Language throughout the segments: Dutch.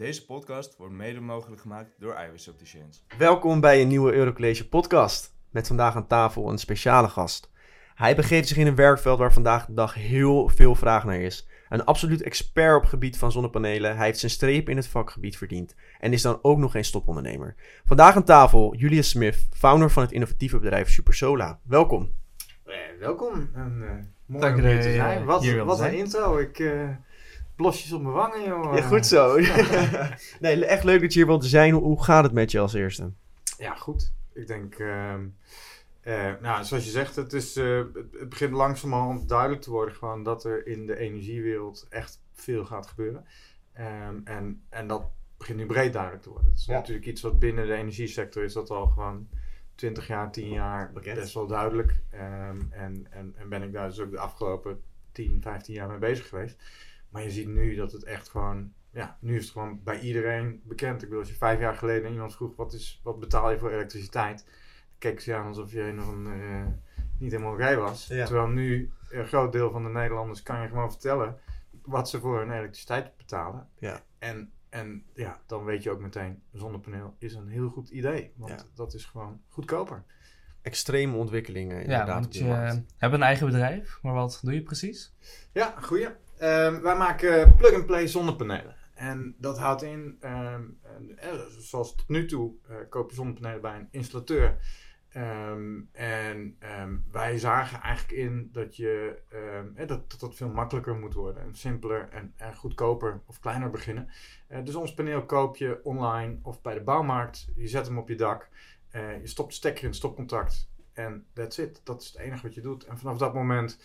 Deze podcast wordt mede mogelijk gemaakt door Iwis Opticians. Welkom bij een nieuwe Eurocollege podcast. Met vandaag aan tafel een speciale gast. Hij begeeft zich in een werkveld waar vandaag de dag heel veel vraag naar is. Een absoluut expert op het gebied van zonnepanelen. Hij heeft zijn streep in het vakgebied verdiend. En is dan ook nog geen stopondernemer. Vandaag aan tafel Julius Smith, founder van het innovatieve bedrijf Supersola. Welkom. Eh, welkom en eh mooi Dank om je hier te zijn. Wat, hier wilde wat een intro. Ik eh blosjes op mijn wangen, joh. Ja, goed zo. nee, echt leuk dat je hier wilt zijn. Hoe, gaat het met je als eerste? Ja, goed. Ik denk, ehm, eh, nou, zoals je zegt, het, is, eh, het, begint langzamerhand duidelijk te worden gewoon dat er in de energiewereld echt veel gaat gebeuren. Ehm, en, en dat begint nu breed duidelijk te worden. Het is Ja. natuurlijk iets wat binnen de energiesector is dat al gewoon 20 jaar, 10 jaar Bekend. best wel duidelijk. Ehm, en, en, en ben ik daar dus ook de afgelopen 10, 15 jaar mee bezig geweest. Maar je ziet nu dat het echt gewoon, ja, nu is het gewoon bij iedereen bekend. Ik bedoel, als je vijf jaar geleden iemand vroeg, wat, is, wat betaal je voor elektriciteit? keek ze aan alsof je een of andere, eh, niet helemaal oké was. Ja. Terwijl nu een groot deel van de Nederlanders kan je gewoon vertellen wat ze voor hun elektriciteit betalen. Ja. En, en ja, dan weet je ook meteen, zonnepaneel is een heel goed idee. Want Ja. dat is gewoon goedkoper. Extreme ontwikkelingen Ja, inderdaad op want je markt. hebt een eigen bedrijf, maar wat doe je precies? Ja, goeie. Ehm, wij maken plug-and-play zonnepanelen. En dat houdt in, ehm, eh, zoals tot nu toe, eh, koop je zonnepanelen bij een installateur. Ehm, en wij zagen eigenlijk in dat, je, eh, dat, dat veel makkelijker moet worden. En simpeler en, goedkoper of kleiner beginnen. Dus ons paneel koop je online of bij de bouwmarkt. Je zet hem op je dak. Je stopt de stekker in het stopcontact. En that's it. Dat is het enige wat je doet. En vanaf dat moment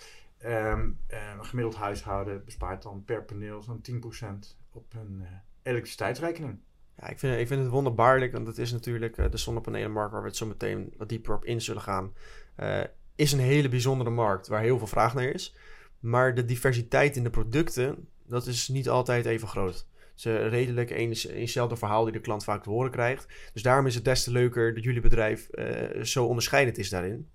Ehm, eh, een gemiddeld huishouden bespaart dan per paneel zo'n 10% op hun eh, elektriciteitsrekening. Ja, ik vind, ik vind het wonderbaarlijk, want het is natuurlijk eh, de zonnepanelenmarkt waar we het zo meteen wat dieper op in zullen gaan. eh, is een hele bijzondere markt waar heel veel vraag naar is. Maar de diversiteit in de producten, dat is niet altijd even groot. Het is redelijk een- eenzelfde verhaal die de klant vaak te horen krijgt. Dus daarom is het des te leuker dat jullie bedrijf zo onderscheidend is daarin.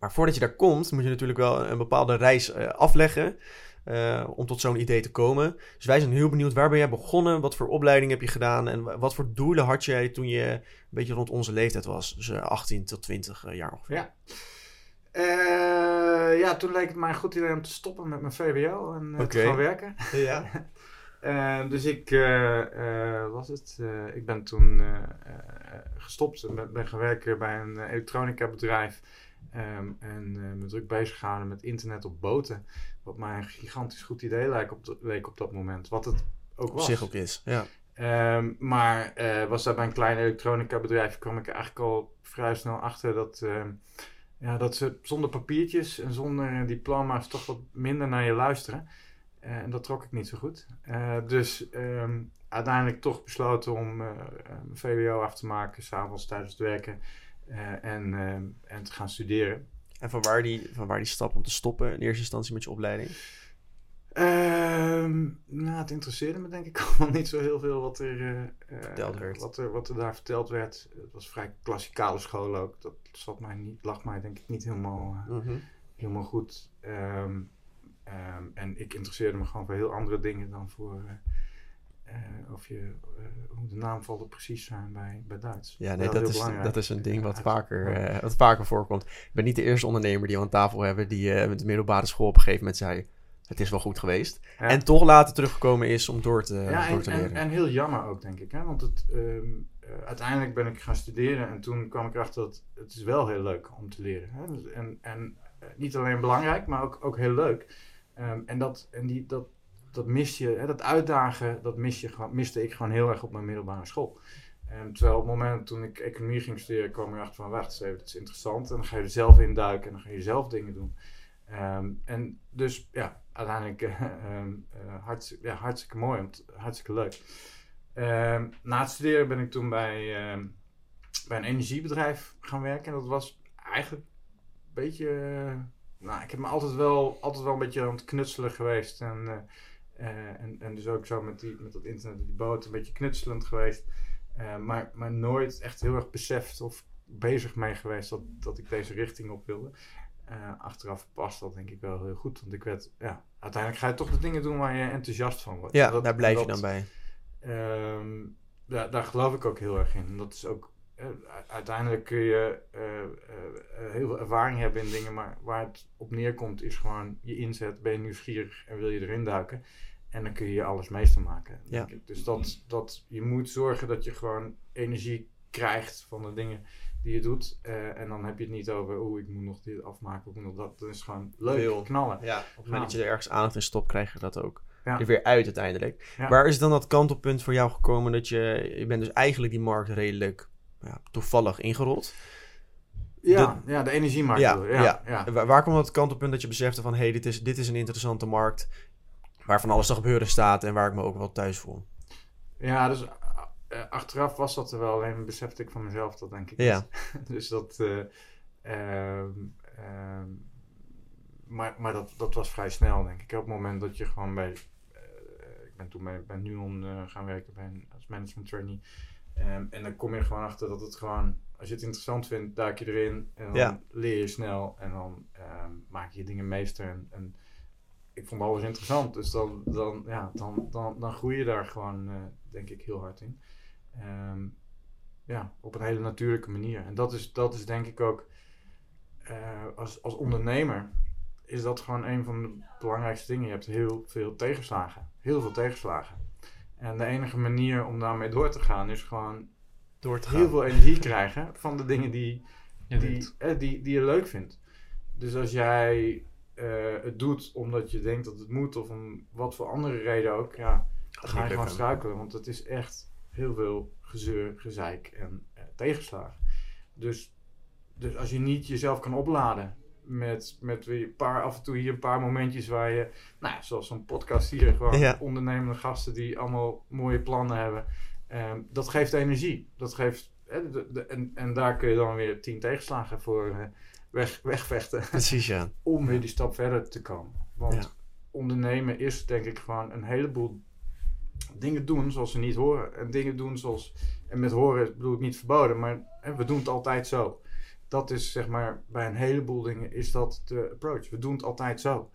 Maar voordat je daar komt, moet je natuurlijk wel een bepaalde reis eh, afleggen. eh, om tot zo'n idee te komen. Dus wij zijn heel benieuwd, waar ben jij begonnen? Wat voor opleiding heb je gedaan? En wa- wat voor doelen had jij toen je een beetje rond onze leeftijd was? Dus eh, 18 tot 20 eh, jaar ongeveer. Ja. Eh, ja, toen leek het mij een goed idee om te stoppen met mijn VWO en eh, te gaan werken. Ja. Eh, dus ik, eh, eh, was het, eh, ik ben toen eh, eh, gestopt en ben, ben gaan werken bij een eh, elektronica bedrijf. Ehm, en eh, me druk bezig gehouden met internet op boten. Wat mij een gigantisch goed idee leek op, de- leek op dat moment. Wat het ook Op was. zich ook is. Ja. Ehm, maar eh, was daar bij een klein elektronica bedrijf, kwam ik er eigenlijk al vrij snel achter dat, ehm, ja, dat ze zonder papiertjes en zonder diploma's toch wat minder naar je luisteren. Eh, en dat trok ik niet zo goed. Dus uiteindelijk toch besloten om mijn VWO af te maken, s'avonds tijdens het werken. Eh, en, ehm, en te gaan studeren. En van waar, die, van waar die stap om te stoppen in eerste instantie met je opleiding? Ehm, nou, het interesseerde me denk ik allemaal niet zo heel veel wat er, eh, eh, Verteld werd. Wat, er, wat er daar verteld werd. Het was vrij klassikale school ook. Dat zat mij niet, lag mij denk ik niet helemaal, eh, Mhm. helemaal goed. Ehm, ehm, en ik interesseerde me gewoon voor heel andere dingen dan voor... eh, eh, of je, eh, hoe de naamvallen precies zijn bij, bij Duits. Ja, nee, dat is, dat is een ding wat vaker, eh, wat vaker voorkomt. Ik ben niet de eerste ondernemer die we aan tafel hebben die met de middelbare school op een gegeven moment zei... Het is wel goed geweest. Ja. En toch later teruggekomen is om door te, Ja, door en, te en, leren. en heel jammer ook, denk ik. Hè? Want het, ehm, eh, uiteindelijk ben ik gaan studeren en toen kwam ik erachter dat het is wel heel leuk om te leren. Hè? En, en niet alleen belangrijk, maar ook, ook heel leuk. Ehm, en dat, en die, dat, dat mis je, hè? dat uitdagen, dat mis je, miste ik gewoon heel erg op mijn middelbare school. En terwijl op het moment toen ik economie ging studeren, kwam ik erachter van, wacht even, dat is interessant. En dan ga je er zelf in duiken en dan ga je zelf dingen doen. Ehm, en dus ja, uiteindelijk eh, ehm, eh, hartstikke, mooi, hartstikke leuk. Ehm, na het studeren ben ik toen bij, bij een energiebedrijf gaan werken. En dat was eigenlijk een beetje. eh, nou, ik heb me altijd wel, altijd wel een beetje aan het knutselen geweest. En, en, en dus ook zo met, die, met dat internet die boot een beetje knutselend geweest. Eh, maar, maar nooit echt heel erg beseft of bezig mee geweest dat, dat ik deze richting op wilde. Eh, achteraf past dat denk ik wel heel goed. Want ik werd, ja, uiteindelijk ga je toch de dingen doen waar je enthousiast van wordt. ja, dat- daar blijf je dan bij. Ehm, daar, daar geloof ik ook heel erg in. En dat is ook, eh, uiteindelijk kun je eh, eh, eh, heel veel ervaring hebben in dingen, maar waar het op neerkomt is gewoon je inzet, ben je nieuwsgierig en wil je erin duiken. En dan kun je alles meester maken. Ja. Dus dat, dat, je moet zorgen dat je gewoon energie krijgt van de dingen die je doet. Eh, en dan heb je het niet over, oeh, ik moet nog dit afmaken, ik moet nog dat. Dat is gewoon leuk, Veel. knallen. Ja, op het moment dat je er ergens aandacht in stopt, krijg je dat ook Ja. er weer uit uiteindelijk. Ja. Waar is dan dat kantelpunt voor jou gekomen dat je... Je bent dus eigenlijk die markt redelijk ja, toevallig ingerold. Ja, ja, de energiemarkt. Ja, ja, Waar, waar kwam dat kantelpunt dat je besefte van... hé, hey, dit, is, dit is een interessante markt waar van alles te gebeuren staat... en waar ik me ook wel thuis voel. Ja, dus eh, achteraf was dat er wel, alleen besefte ik van mezelf dat denk ik Ja. dus dat, eh, ehm, ehm, maar, maar dat, dat was vrij snel denk ik. Op het moment dat je gewoon bij, eh, ik ben toen bij, bij Nuon eh, gaan werken bij een, als management trainee. Ehm, en dan kom je er gewoon achter dat het gewoon, als je het interessant vindt, duik je erin en dan Ja. leer je snel en dan ehm, maak je dingen meester. En, en ik vond alles interessant, dus dan, dan, ja, dan, dan, dan groei je daar gewoon, eh, denk ik, heel hard in. Ehm, ja, op een hele natuurlijke manier. En dat is, dat is denk ik ook, eh, als, als ondernemer, is dat gewoon een van de belangrijkste dingen. Je hebt heel veel tegenslagen. Heel veel tegenslagen. En de enige manier om daarmee door te gaan, is gewoon Door te heel veel energie krijgen van de dingen die, Je die, eh, die, die je leuk vindt. Dus als jij eh, het doet omdat je denkt dat het moet, of om wat voor andere reden ook, ja, dan ga je gewoon struikelen. Want het is echt heel veel gezeur, gezeik en eh, tegenslagen. Dus, dus als je niet jezelf kan opladen met, met weer een paar, af en toe hier een paar momentjes waar je, nou, ja, zoals zo'n podcast hier, gewoon Ja. ondernemende gasten die allemaal mooie plannen hebben. Ehm, dat geeft energie. Dat geeft, hè, de, de- en, en daar kun je dan weer tien tegenslagen voor eh, weg, wegvechten Precies, ja. om weer die stap verder te komen. Want Ja. ondernemen is denk ik gewoon een heleboel dingen doen zoals ze niet horen. En dingen doen zoals, en met horen bedoel ik niet verboden, maar hè, we doen het altijd zo. Dat is zeg maar, bij een heleboel dingen is dat de approach. We doen het altijd zo.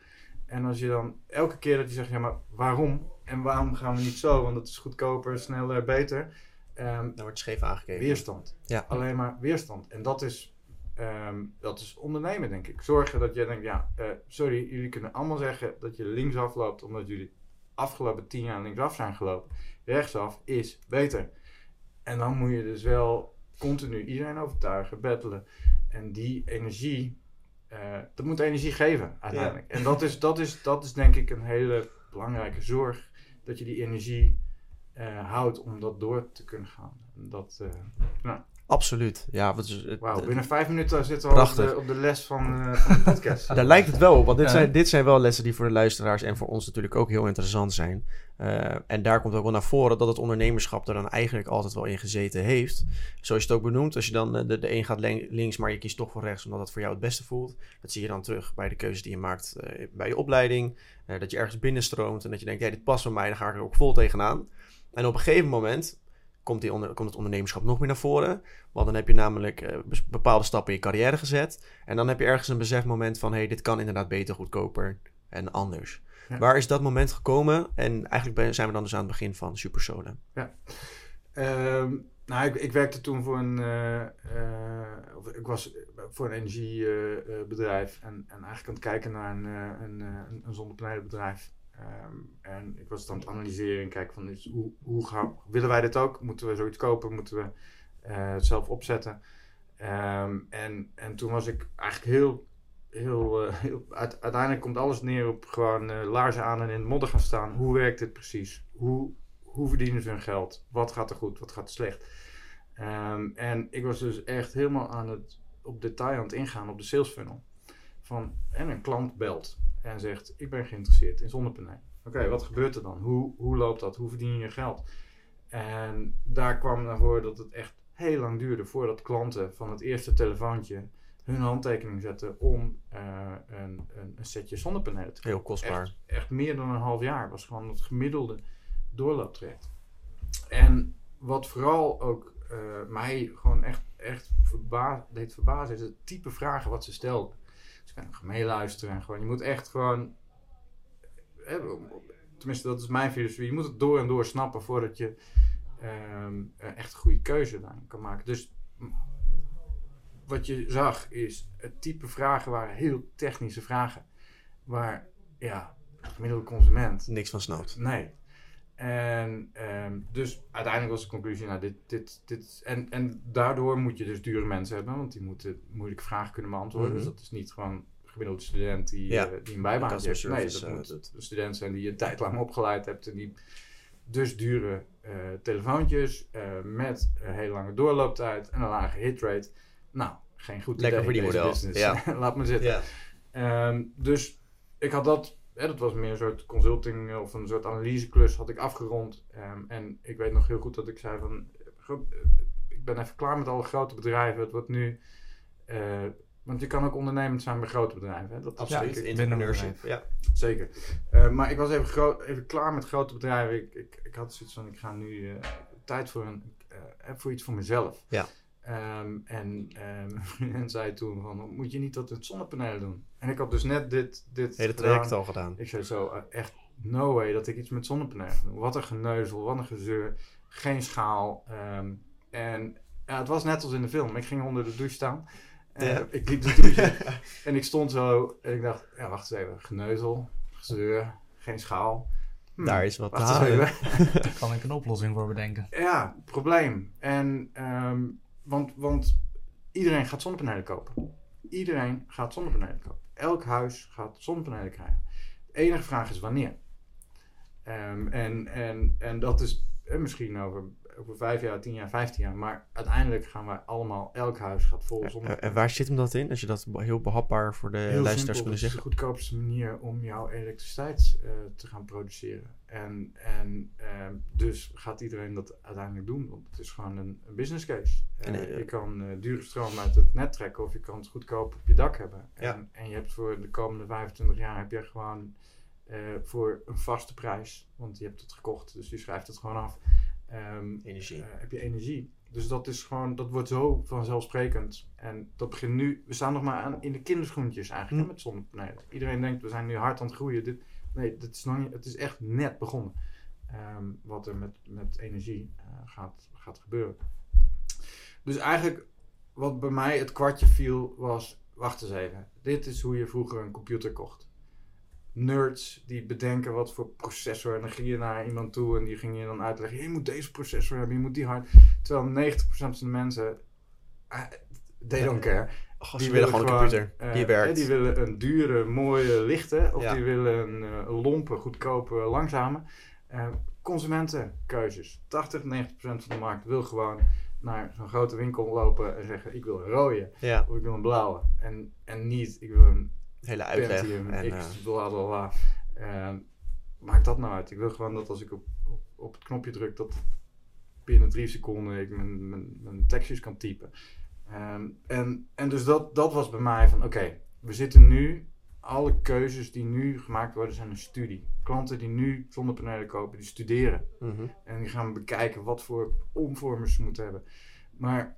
En als je dan elke keer dat je zegt, ja maar waarom? En waarom gaan we niet zo? Want het is goedkoper, sneller, beter. Ehm, Dan wordt scheef aangekeken. Weerstand. Ja. Alleen maar weerstand. En dat is, ehm, dat is ondernemen, denk ik. Zorgen dat je denkt, ja, eh, sorry, jullie kunnen allemaal zeggen dat je linksaf loopt omdat jullie afgelopen tien jaar linksaf zijn gelopen. Rechtsaf is beter. En dan moet je dus wel continu iedereen overtuigen, battelen. En die energie, eh, dat moet energie geven uiteindelijk. En dat is, dat, is, dat is denk ik een hele belangrijke zorg. Dat je die energie eh, houdt om dat door te kunnen gaan. En dat, eh, Absoluut. Ja, wat is, wauw, het- binnen vijf minuten zitten we al op Prachtig. de, op de les van, eh, van de podcast. Daar lijkt het wel op, want dit, Ja. zijn, dit zijn wel lessen die voor de luisteraars en voor ons natuurlijk ook heel interessant zijn. Eh, en daar komt ook wel naar voren dat het ondernemerschap er dan eigenlijk altijd wel in gezeten heeft. Zoals je het ook benoemt, als je dan eh, de, de een gaat links, maar je kiest toch voor rechts omdat het voor jou het beste voelt. Dat zie je dan terug bij de keuzes die je maakt eh, bij je opleiding. Eh, dat je ergens binnenstroomt en dat je denkt, ja, dit past bij mij, dan ga ik er ook vol tegenaan. En op een gegeven moment komt, die onder, komt het ondernemerschap nog meer naar voren. Want dan heb je namelijk eh, bepaalde stappen in je carrière gezet. En dan heb je ergens een besefmoment van... hé, hey, dit kan inderdaad beter, goedkoper en anders. Ja. Waar is dat moment gekomen? En eigenlijk ben- zijn we dan dus aan het begin van Super Solar. Ehm, nou, ik, ik werkte toen voor een, eh, eh, ik was voor een energiebedrijf en, en eigenlijk aan het kijken naar een, een, een, een zonnepanelenbedrijf. Ehm, en ik was het aan het analyseren en kijken van is, hoe, hoe gaan, willen wij dit ook? Moeten we zoiets kopen? Moeten we eh, het zelf opzetten? Ehm, en, en toen was ik eigenlijk heel, heel, eh, uiteindelijk komt alles neer op gewoon eh, laarzen aan en in de modder gaan staan. Hoe werkt dit precies? Hoe, hoe verdienen ze hun geld? Wat gaat er goed? Wat gaat er slecht? Ehm, en ik was dus echt helemaal aan het, op detail aan het ingaan op de sales funnel. Van, en een klant belt en zegt, ik ben geïnteresseerd in zonnepanelen. Oké, wat gebeurt er dan? Hoe, hoe loopt dat? Hoe verdien je je geld? En daar kwam naar voren dat het echt heel lang duurde voordat klanten van het eerste telefoontje hun handtekening zetten om eh, een, een, een setje zonnepanelen te Heel kostbaar. echt, echt meer dan een half jaar. was gewoon het gemiddelde doorlooptraject. En wat vooral ook eh, mij gewoon echt, echt verba deed verbazen, is het type vragen wat ze stelden. Ik kan nog meeluisteren en gewoon, je moet echt gewoon. tenminste dat is mijn filosofie, je moet het door en door snappen voordat je ehm, eh, echt een goede keuze daarin kan maken. Dus wat je zag is, het type vragen waren heel technische vragen. Waar, ja, de gemiddelde consument Niks van snapt. Nee. En ehm, dus uiteindelijk was de conclusie, nou, dit, dit, dit, en, en daardoor moet je dus dure mensen hebben, want die moeten moeilijke vragen kunnen beantwoorden. Mhm. Dus dat is niet gewoon een gemiddelde student die, Ja. eh, die een bijbaan heeft. Nee, dat eh, moet doet. een student zijn die je een tijd lang opgeleid hebt en die dus dure eh, telefoontjes met een hele lange doorlooptijd en een lage hitrate. Nou, geen goed Lekker idee verdienmodel. deze business. Laat me zitten. Ja. Ehm, dus ik had dat, hè, dat was meer een soort consulting eh, of een soort analyseklus, had ik afgerond. Ehm, en ik weet nog heel goed dat ik zei van, eh, ik ben even klaar met alle grote bedrijven. Het wordt nu, eh, want je kan ook ondernemend zijn bij grote bedrijven. Hè? Dat is Absoluut. ik- Entrepreneurship. Ja. Zeker. Maar ik was even, even klaar met grote bedrijven. Ik, ik, ik had zoiets van, ik ga nu tijd voor, een, voor iets voor mezelf. Ja. Ehm, en mijn vriendin zei toen van, moet je niet dat met zonnepanelen doen? En ik had dus net dit, dit Hele gedaan. traject al gedaan. Ik zei zo, eh, echt no way dat ik iets met zonnepanelen ga doen. Wat een geneuzel, wat een gezeur. Geen schaal. ehm, en ja, het was net als in de film. Ik ging onder de douche staan. En Ja. Ik liep de douche en ik stond zo en ik dacht, ja wacht eens even. Geneuzel, gezeur, geen schaal. Hm, Daar is wat te halen. even. Daar kan ik een oplossing voor bedenken. Ja, probleem. En, ehm, want, want iedereen gaat zonnepanelen kopen. Iedereen gaat zonnepanelen kopen. Elk huis gaat zonnepanelen krijgen. De enige vraag is wanneer. Ehm, en, en, en dat is eh, misschien over, over vijf jaar, tien jaar, vijftien jaar. Maar uiteindelijk gaan wij allemaal, elk huis gaat vol Eh. En waar zit hem dat in? Als je dat heel behapbaar voor de Heel luisteraars simpel, kunnen het is de zeggen. goedkoopste manier om jouw elektriciteit eh, te gaan produceren. En, en ehm, dus gaat iedereen dat uiteindelijk doen, want het is gewoon een, een business case. En, Eh, eh, je kan eh, dure stroom uit het net trekken of je kan het goedkoop op je dak hebben. Ja. En, en je hebt voor de komende 25 jaar heb je gewoon eh, voor een vaste prijs, want je hebt het gekocht, dus je schrijft het gewoon af. Ehm, Energie. eh, heb je energie. Dus dat is gewoon, dat wordt zo vanzelfsprekend. En dat begint nu, we staan nog maar aan in de kinderschoentjes eigenlijk Hm. hè, met zonnepanelen. Iedereen denkt, we zijn nu hard aan het groeien. Dit, nee, dat is nog niet, het is echt net begonnen. Ehm, wat er met, met energie eh, gaat, gaat gebeuren. Dus eigenlijk, wat bij mij het kwartje viel, was, wacht eens even. Dit is hoe je vroeger een computer kocht. Nerds die bedenken wat voor processor. En dan ging je naar iemand toe en die ging je dan uitleggen. Je moet deze processor hebben, je moet die hard. Terwijl 90% van de mensen, eh, they don't care. Oh, ze willen gewoon een computer eh, die werkt. eh, die willen een dure, mooie, lichte. Of Ja. die willen een eh, lompe, goedkope, langzame. Eh, consumentenkeuzes. 80, 90% van de markt wil gewoon naar zo'n grote winkel lopen en zeggen: Ik wil een rode Ja, of ik wil een blauwe. En, en niet, ik wil een hele uitleg. Pentium En, X, bla bla bla. Maakt dat nou uit? Ik wil gewoon dat als ik op, op, op het knopje druk, dat binnen drie seconden ik mijn, mijn, mijn tekstjes kan typen. Ehm, en, en dus dat, dat was bij mij van, oké, we zitten nu, alle keuzes die nu gemaakt worden zijn een studie. Klanten die nu zonnepanelen kopen, die studeren. mhm. En die gaan bekijken wat voor omvormers ze moeten hebben. Maar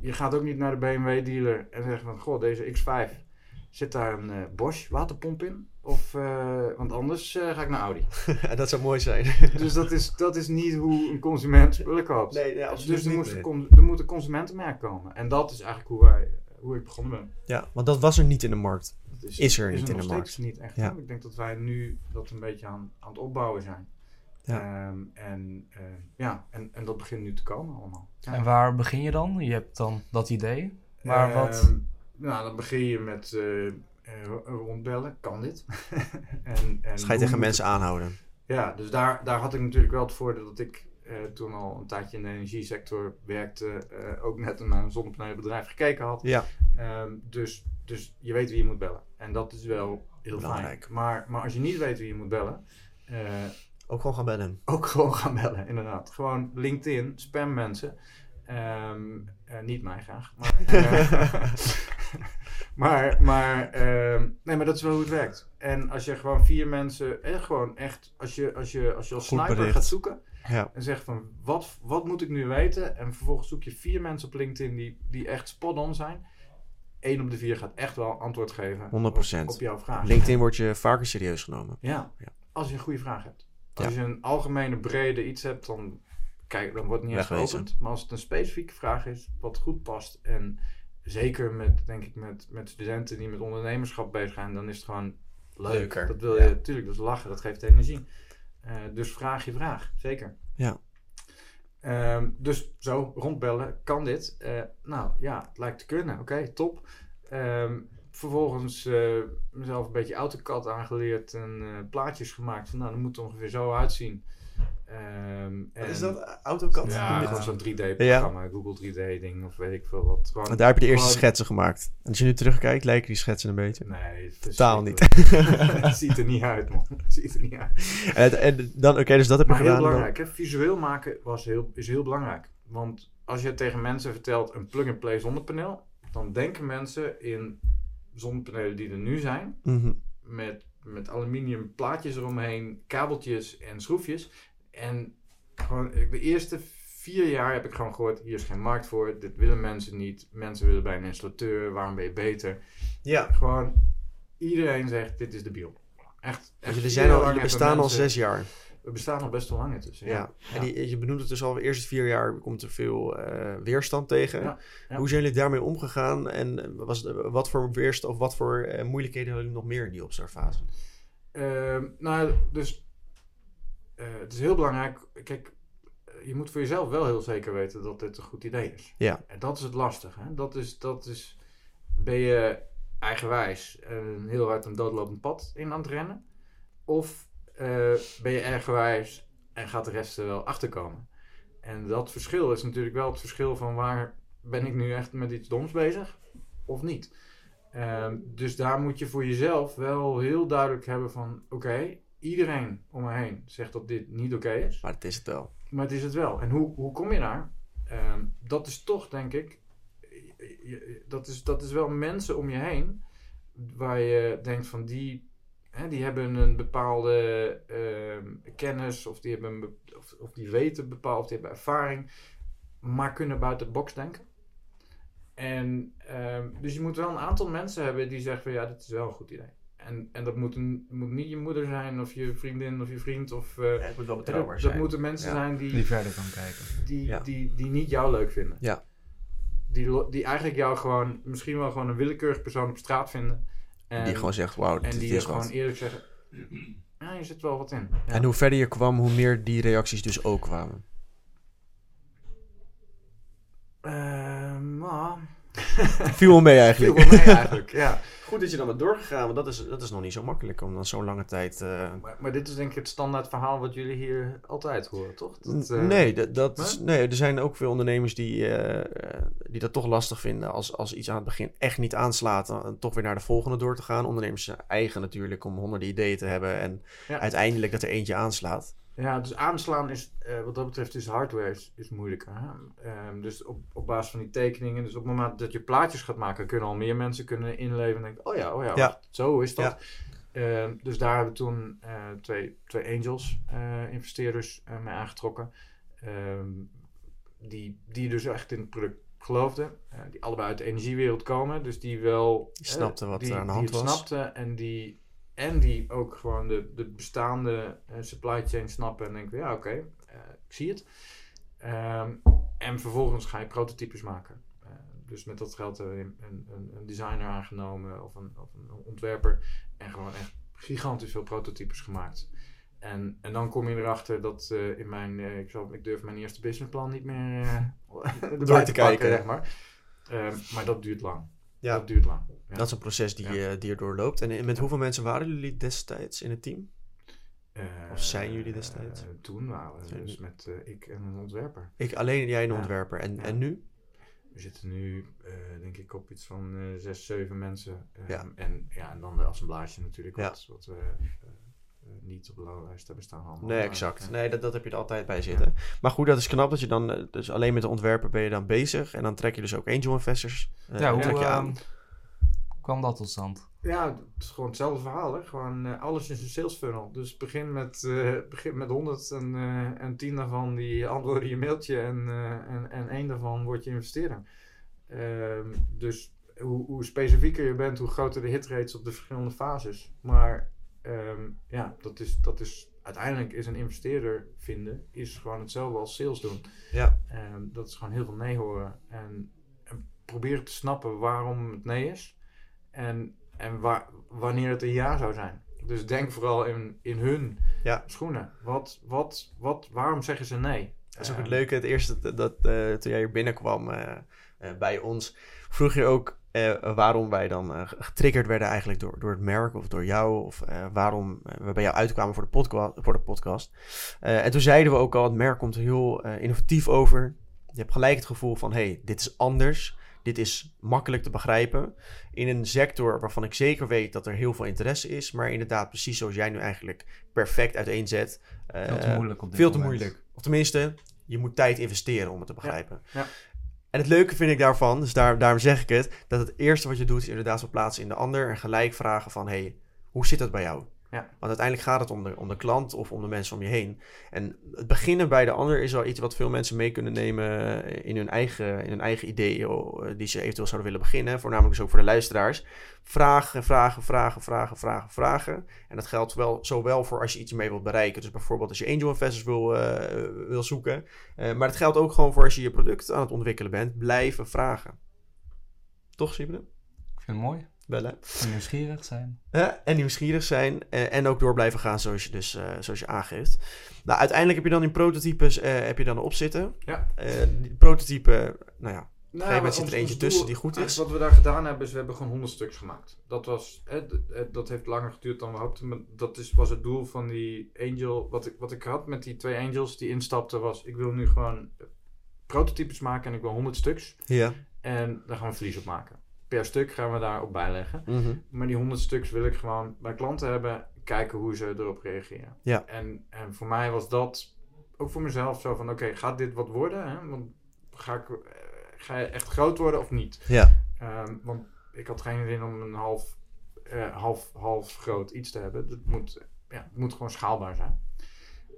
je gaat ook niet naar de BMW dealer en zeggen van, goh, deze X5, zit daar een eh, Bosch waterpomp in? Of, eh, want anders eh, ga ik naar Audi. dat zou mooi zijn. dus dat is, dat is niet hoe een consument spullen koopt. nee, nee, absoluut dus er, niet. moest een er moet een consumentenmerk komen. En dat is eigenlijk hoe, wij, hoe ik begonnen ben. Ja, want dat was er niet in de markt. Dat Is er niet in nog de steeds niet echt. Ja. Ik denk dat wij nu dat een beetje aan, aan het opbouwen zijn. Ja. Ehm, en, eh, ja, en, en dat begint nu te komen allemaal. Ja. En waar begin je dan? Je hebt dan dat idee. Maar wat... Nou, dan begin je met eh, eh, rondbellen. Kan dit? en, en Dus ga je tegen moet mensen aanhouden. Ja, dus daar, daar had ik natuurlijk wel het voordeel dat ik eh, toen al een tijdje in de energiesector werkte. eh, ook net naar een zonnepanelenbedrijf gekeken had. Ja, Ehm, dus, dus je weet wie je moet bellen. En dat is wel heel Belangrijk. fijn. Maar, maar als je niet weet wie je moet bellen, eh, ook gewoon gaan bellen. ook gewoon gaan bellen, inderdaad. Gewoon LinkedIn, spam mensen. Ehm, eh, niet mij graag. Maar, eh, maar, maar, ehm, nee, maar dat is wel hoe het werkt. En als je gewoon vier mensen, eh, gewoon echt, als je als, je, als, je als Goed sniper bericht. gaat zoeken Ja, en zegt van wat, wat moet ik nu weten? En vervolgens zoek je vier mensen op LinkedIn die, die echt spot-on zijn. Eén op de vier gaat echt wel antwoord geven 100%. Op, op jouw vraag. LinkedIn wordt je vaker serieus genomen. Ja. Ja. als je een goede vraag hebt. Ja. Als je een algemene, brede iets hebt, dan, kijk, dan wordt het niet eens Wegwezen. geopend. Maar als het een specifieke vraag is, wat goed past en zeker met, denk ik, met, met studenten die met ondernemerschap bezig zijn, dan is het gewoon leuk. Leuker, Dat wil je, natuurlijk, dat is lachen, dat geeft energie. Eh, dus vraag je vraag, zeker. Ja. Ehm, dus zo, rondbellen, kan dit? Eh, nou ja, het lijkt te kunnen. Oké, top. Ehm, vervolgens eh, mezelf een beetje AutoCAD aangeleerd en eh, plaatjes gemaakt. Van, nou, dat moet er ongeveer zo uitzien. Ehm, Wat en- is dat? AutoCAD? Ja, Ja. gewoon zo'n 3D-programma, Google 3D-ding of weet ik veel wat. Gewoon, daar heb je de eerste gewoon- schetsen gemaakt. En als je nu terugkijkt, lijken die schetsen een beetje. Nee, het is Totaal verschrikkelijk. het ziet er niet uit, man. Het ziet er niet uit. En, en dan, oké, dus dat heb je Maar heel gedaan. belangrijk, hè? visueel maken was heel, is heel belangrijk. Want als je tegen mensen vertelt een plug-and-play zonnepaneel, dan denken mensen in zonnepanelen die er nu zijn, Mhm. met, met aluminium plaatjes eromheen, kabeltjes en schroefjes. En gewoon de eerste vier jaar heb ik gewoon gehoord, hier is geen markt voor, dit willen mensen niet. Mensen willen bij een installateur, waarom ben je beter? Ja, Gewoon, iedereen zegt, dit is de biel. Echt, echt jullie, zijn al, jullie bestaan al zes jaar. We bestaan al best wel lang intussen. Ja. Ja. En die, je benoemt het dus al, de eerste vier jaar komt er veel eh, weerstand tegen. Ja, ja. Hoe zijn jullie daarmee omgegaan? En eh, was, wat voor weerstand of wat voor eh, moeilijkheden hadden jullie nog meer in die opstartfase? Ehm, nou, dus het is heel belangrijk. Kijk, eh, je moet voor jezelf wel heel zeker weten dat dit een goed idee is. Ja. En dat is het lastige. Hè? Dat, is, dat is, ben je eigenwijs een heel hard een doodlopend pad in aan het rennen? Of eh, ben je eigenwijs en gaat de rest er wel achterkomen? En dat verschil is natuurlijk wel het verschil van waar ben ik nu echt met iets doms bezig of niet. Ehm, dus daar moet je voor jezelf wel heel duidelijk hebben van oké, iedereen om me heen zegt dat dit niet oké is. Maar het is het wel. Maar het is het wel. En hoe, hoe kom je daar? Ehm, dat is toch, denk ik, dat is, dat is wel mensen om je heen waar je denkt van die, hè, die hebben een bepaalde ehm, kennis of die, hebben of, of die weten bepaald, of die hebben ervaring, maar kunnen buiten de box denken. En ehm, dus je moet wel een aantal mensen hebben die zeggen van ja, dit is wel een goed idee. En, en dat moet, een, moet niet je moeder zijn of je vriendin of je vriend of... eh, het moet wel dat, betrouwbaar dat zijn. moeten mensen Ja. zijn die, Die verder kan kijken. die, Ja. die, die niet jou leuk vinden. Ja. Die, die eigenlijk jou gewoon, misschien wel gewoon een willekeurig persoon op straat vinden. En, die gewoon zegt, wauw, en dit die je is gewoon wat. eerlijk zeggen, ja, je zit wel wat in. Ja. En hoe verder je kwam, hoe meer die reacties dus ook kwamen. Ehm, nou, Viel wel mee viel eigenlijk. wel mee eigenlijk, ja. Goed dat je dan bent doorgegaan, want dat is, dat is nog niet zo makkelijk om dan zo'n lange tijd... eh, Maar, maar dit is denk ik het standaard verhaal wat jullie hier altijd horen, toch? Dat, eh, nee, dat, dat nee? is, nee, er zijn ook veel ondernemers die, eh, die dat toch lastig vinden als, als iets aan het begin echt niet aanslaat, dan toch weer naar de volgende door te gaan. Ondernemers zijn eigen natuurlijk om honderden ideeën te hebben en Ja. uiteindelijk dat er eentje aanslaat. Ja, dus aanslaan is, eh, wat dat betreft, is hardware is, is moeilijker. Ehm, dus op, op basis van die tekeningen, dus op het moment dat je plaatjes gaat maken, kunnen al meer mensen kunnen inleven en denken, oh ja, oh ja, zo is dat. Ja. Ehm, dus daar hebben we toen eh, twee, twee angels, eh, investeerders, mee aangetrokken. Ehm, die, die dus echt in het product geloofden. die allebei uit de energiewereld komen. Dus die wel... Die snapten wat die, er aan de die hand het was. snapten en die, en die ook gewoon de, de bestaande eh, supply chain snappen. En denken, ja oké, eh, ik zie het. Ehm, en vervolgens ga je prototypes maken. Eh, dus met dat geld hebben we een, een, een designer aangenomen of een, of een ontwerper. En gewoon echt gigantisch veel prototypes gemaakt. En, en dan kom je erachter dat in mijn, ik, zal, ik durf mijn eerste businessplan niet meer Door te te kijken. pakken, zeg maar. Ehm, maar dat duurt lang. Ja. Dat duurt lang. Ja. Dat is een proces die, Ja. eh, die er doorloopt. En met hoeveel mensen waren jullie destijds in het team? Eh, Of zijn jullie destijds? eh, toen waren we dus met eh, ik en een ontwerper. Ik alleen, jij en een Ja. ontwerper. En, en nu? We zitten nu, eh, denk ik, op iets van eh, zes, zeven mensen. Ehm, Ja. En, ja, en dan de assemblage natuurlijk, Ja. wat, wat we eh, eh, niet op de loonlijst hebben staan. Allemaal. Nee, exact. Nee, dat, dat heb je er altijd bij zitten. Maar goed, dat is knap dat je dan... eh, Dus alleen met de ontwerper ben je dan bezig. En dan trek je dus ook angel investors. eh, ja, hoe trek je aan. kwam dat tot stand? Ja, het is gewoon hetzelfde verhaal. Hè? Gewoon, eh, alles is een sales funnel. Dus begin met, eh begin met 100 en, eh en 10 daarvan die antwoorden je mailtje en, eh, en, en één daarvan wordt je investeerder. Ehm, dus hoe, hoe specifieker je bent, hoe groter de hitrates op de verschillende fases. Maar ehm, ja, dat is, dat is uiteindelijk is een investeerder vinden, is gewoon hetzelfde als sales doen. Ja. Ehm, dat is gewoon heel veel nee horen. En, en proberen te snappen waarom het nee is. En, en waar, wanneer het een ja zou zijn. Dus denk vooral in, in hun Ja. schoenen. Wat, wat, wat, waarom zeggen ze nee? Dat is ook het Ehm, leuke. Het eerste dat, dat, eh, toen jij hier binnenkwam eh, eh, bij ons, vroeg je ook eh, waarom wij dan eh, getriggerd werden eigenlijk door, door het merk of door jou. Of eh, waarom we bij jou uitkwamen voor de, podca voor de podcast. Eh, en toen zeiden we ook al, het merk komt er heel eh, innovatief over. Je hebt gelijk het gevoel van, hey, dit is anders. Dit is makkelijk te begrijpen. In een sector waarvan ik zeker weet dat er heel veel interesse is. Maar inderdaad, precies zoals jij nu eigenlijk perfect uiteenzet. eh, Veel te moeilijk op dit veel te moment. moeilijk. Of tenminste, je moet tijd investeren om het te begrijpen. ja. En het leuke vind ik daarvan, dus daar, daarom zeg ik het, dat het eerste wat je doet is inderdaad verplaatsen in de ander en gelijk vragen van, hey, hoe zit dat bij jou? Ja. Want uiteindelijk gaat het om de, om de klant of om de mensen om je heen. En het beginnen bij de ander is wel iets wat veel mensen mee kunnen nemen in hun eigen, in hun eigen ideeën eh, die ze eventueel zouden willen beginnen. Voornamelijk dus ook voor de luisteraars. Vragen, vragen, vragen, vragen, vragen, vragen. En dat geldt wel, zowel voor als je iets mee wilt bereiken. Dus bijvoorbeeld als je angel investors wil, eh, wil zoeken. Eh, maar het geldt ook gewoon voor als je je product aan het ontwikkelen bent. Blijven vragen. Toch, Sibylle? Ik vind het mooi. Bellen. En nieuwsgierig zijn. Hè? en nieuwsgierig zijn eh, en ook door blijven gaan zoals je dus eh, zoals je aangeeft. Nou, uiteindelijk heb je dan in prototypes eh, heb je dan op zitten. Ja. Eh, prototype, nou ja, Nou, gegeven moment zit er eentje tussen die goed is. Wat we daar gedaan hebben, is we hebben gewoon 100 stuks gemaakt. Dat was, hè, dat heeft langer geduurd dan we hoopten. Maar dat is, was het doel van die angel. Wat ik, wat ik had met die twee angels die instapten was, ik wil nu gewoon prototypes maken en ik wil 100 stuks. ja. En daar gaan we verlies op maken. Per stuk gaan we daarop bijleggen. Mhm. Maar die 100 stuks wil ik gewoon bij klanten hebben, kijken hoe ze erop reageren. Ja. En, en voor mij was dat ook voor mezelf zo van: oké, gaat dit wat worden? Hè? Want ga ik, eh, ga je echt groot worden of niet? Ja. Ehm, want ik had geen zin om een half, eh, half, half groot iets te hebben. Het moet, ja, het moet gewoon schaalbaar zijn.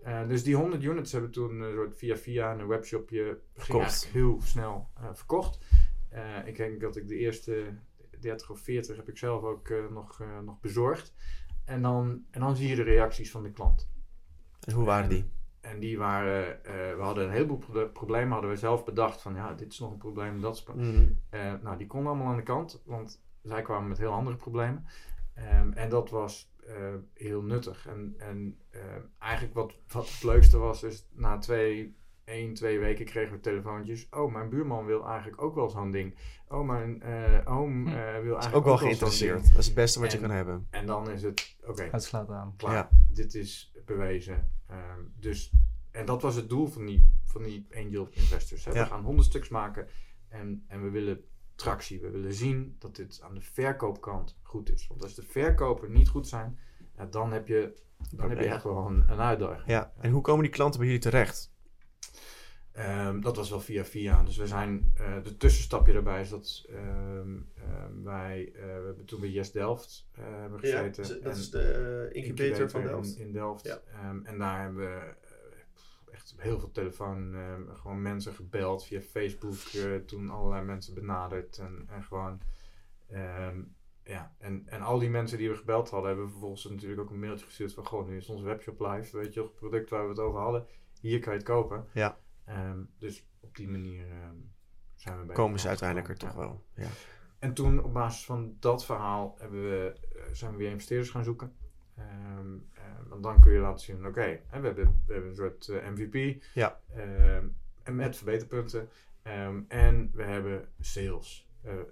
Eh, dus die 100 units hebben toen een soort via via een webshopje ging heel snel verkocht. Eh, ik denk dat ik de eerste 30 of 40 heb ik zelf ook eh, nog, eh, nog bezorgd. En dan, en dan zie je de reacties van de klant. En hoe waren die? En die waren, we hadden een heleboel pro- problemen, hadden we zelf bedacht van ja, dit is nog een probleem, dat is Mhm. nou, die konden allemaal aan de kant, want zij kwamen met heel andere problemen. Ehm, en dat was heel nuttig. En, en eigenlijk wat, wat het leukste was, is na twee, één, twee weken kregen we telefoontjes. Oh, mijn buurman wil eigenlijk ook wel zo'n ding. Oh, mijn eh, oom Hm. eh, wil eigenlijk Ook wel geïnteresseerd. ding. Dat is het beste wat je kan hebben. En dan is het, oké, Het slaat aan. klaar. Ja. Dit is bewezen. Ehm, dus, en dat was het doel van die, van die angel investors. Hè. Ja. We gaan honderd stuks maken en, en we willen tractie. We willen zien dat dit aan de verkoopkant goed is. Want als de verkopen niet goed zijn, ja, dan heb je, dan heb je echt wel een, een uitdaging. Ja. En hoe komen die klanten bij jullie terecht? Ehm, dat was wel via via. Dus we zijn, eh, de tussenstapje daarbij is dat ehm, ehm, wij, eh, we hebben toen bij Yes Delft eh, hebben gezeten. En- de incubator In, in Delft. Ja. Ehm, en daar hebben we echt heel veel telefoon, ehm, gewoon mensen gebeld via Facebook. eh, toen allerlei mensen benaderd. En, en gewoon, ehm, ja. En, en al die mensen die we gebeld hadden, hebben we vervolgens natuurlijk ook een mailtje gestuurd van, goh, nu is onze webshop live. Weet je, wel, het product waar we het over hadden. Hier kan je het kopen. Ja. Ehm, dus op die manier ehm, zijn we bij Komen ze uiteindelijk er toch Ja. wel. Ja. En toen op basis van dat verhaal hebben we, eh, zijn we weer investeerders gaan zoeken. Ehm, eh, want dan kun je laten zien, oké, we, hebben, we hebben een soort eh, MVP. Ja. en met verbeterpunten. En we hebben sales.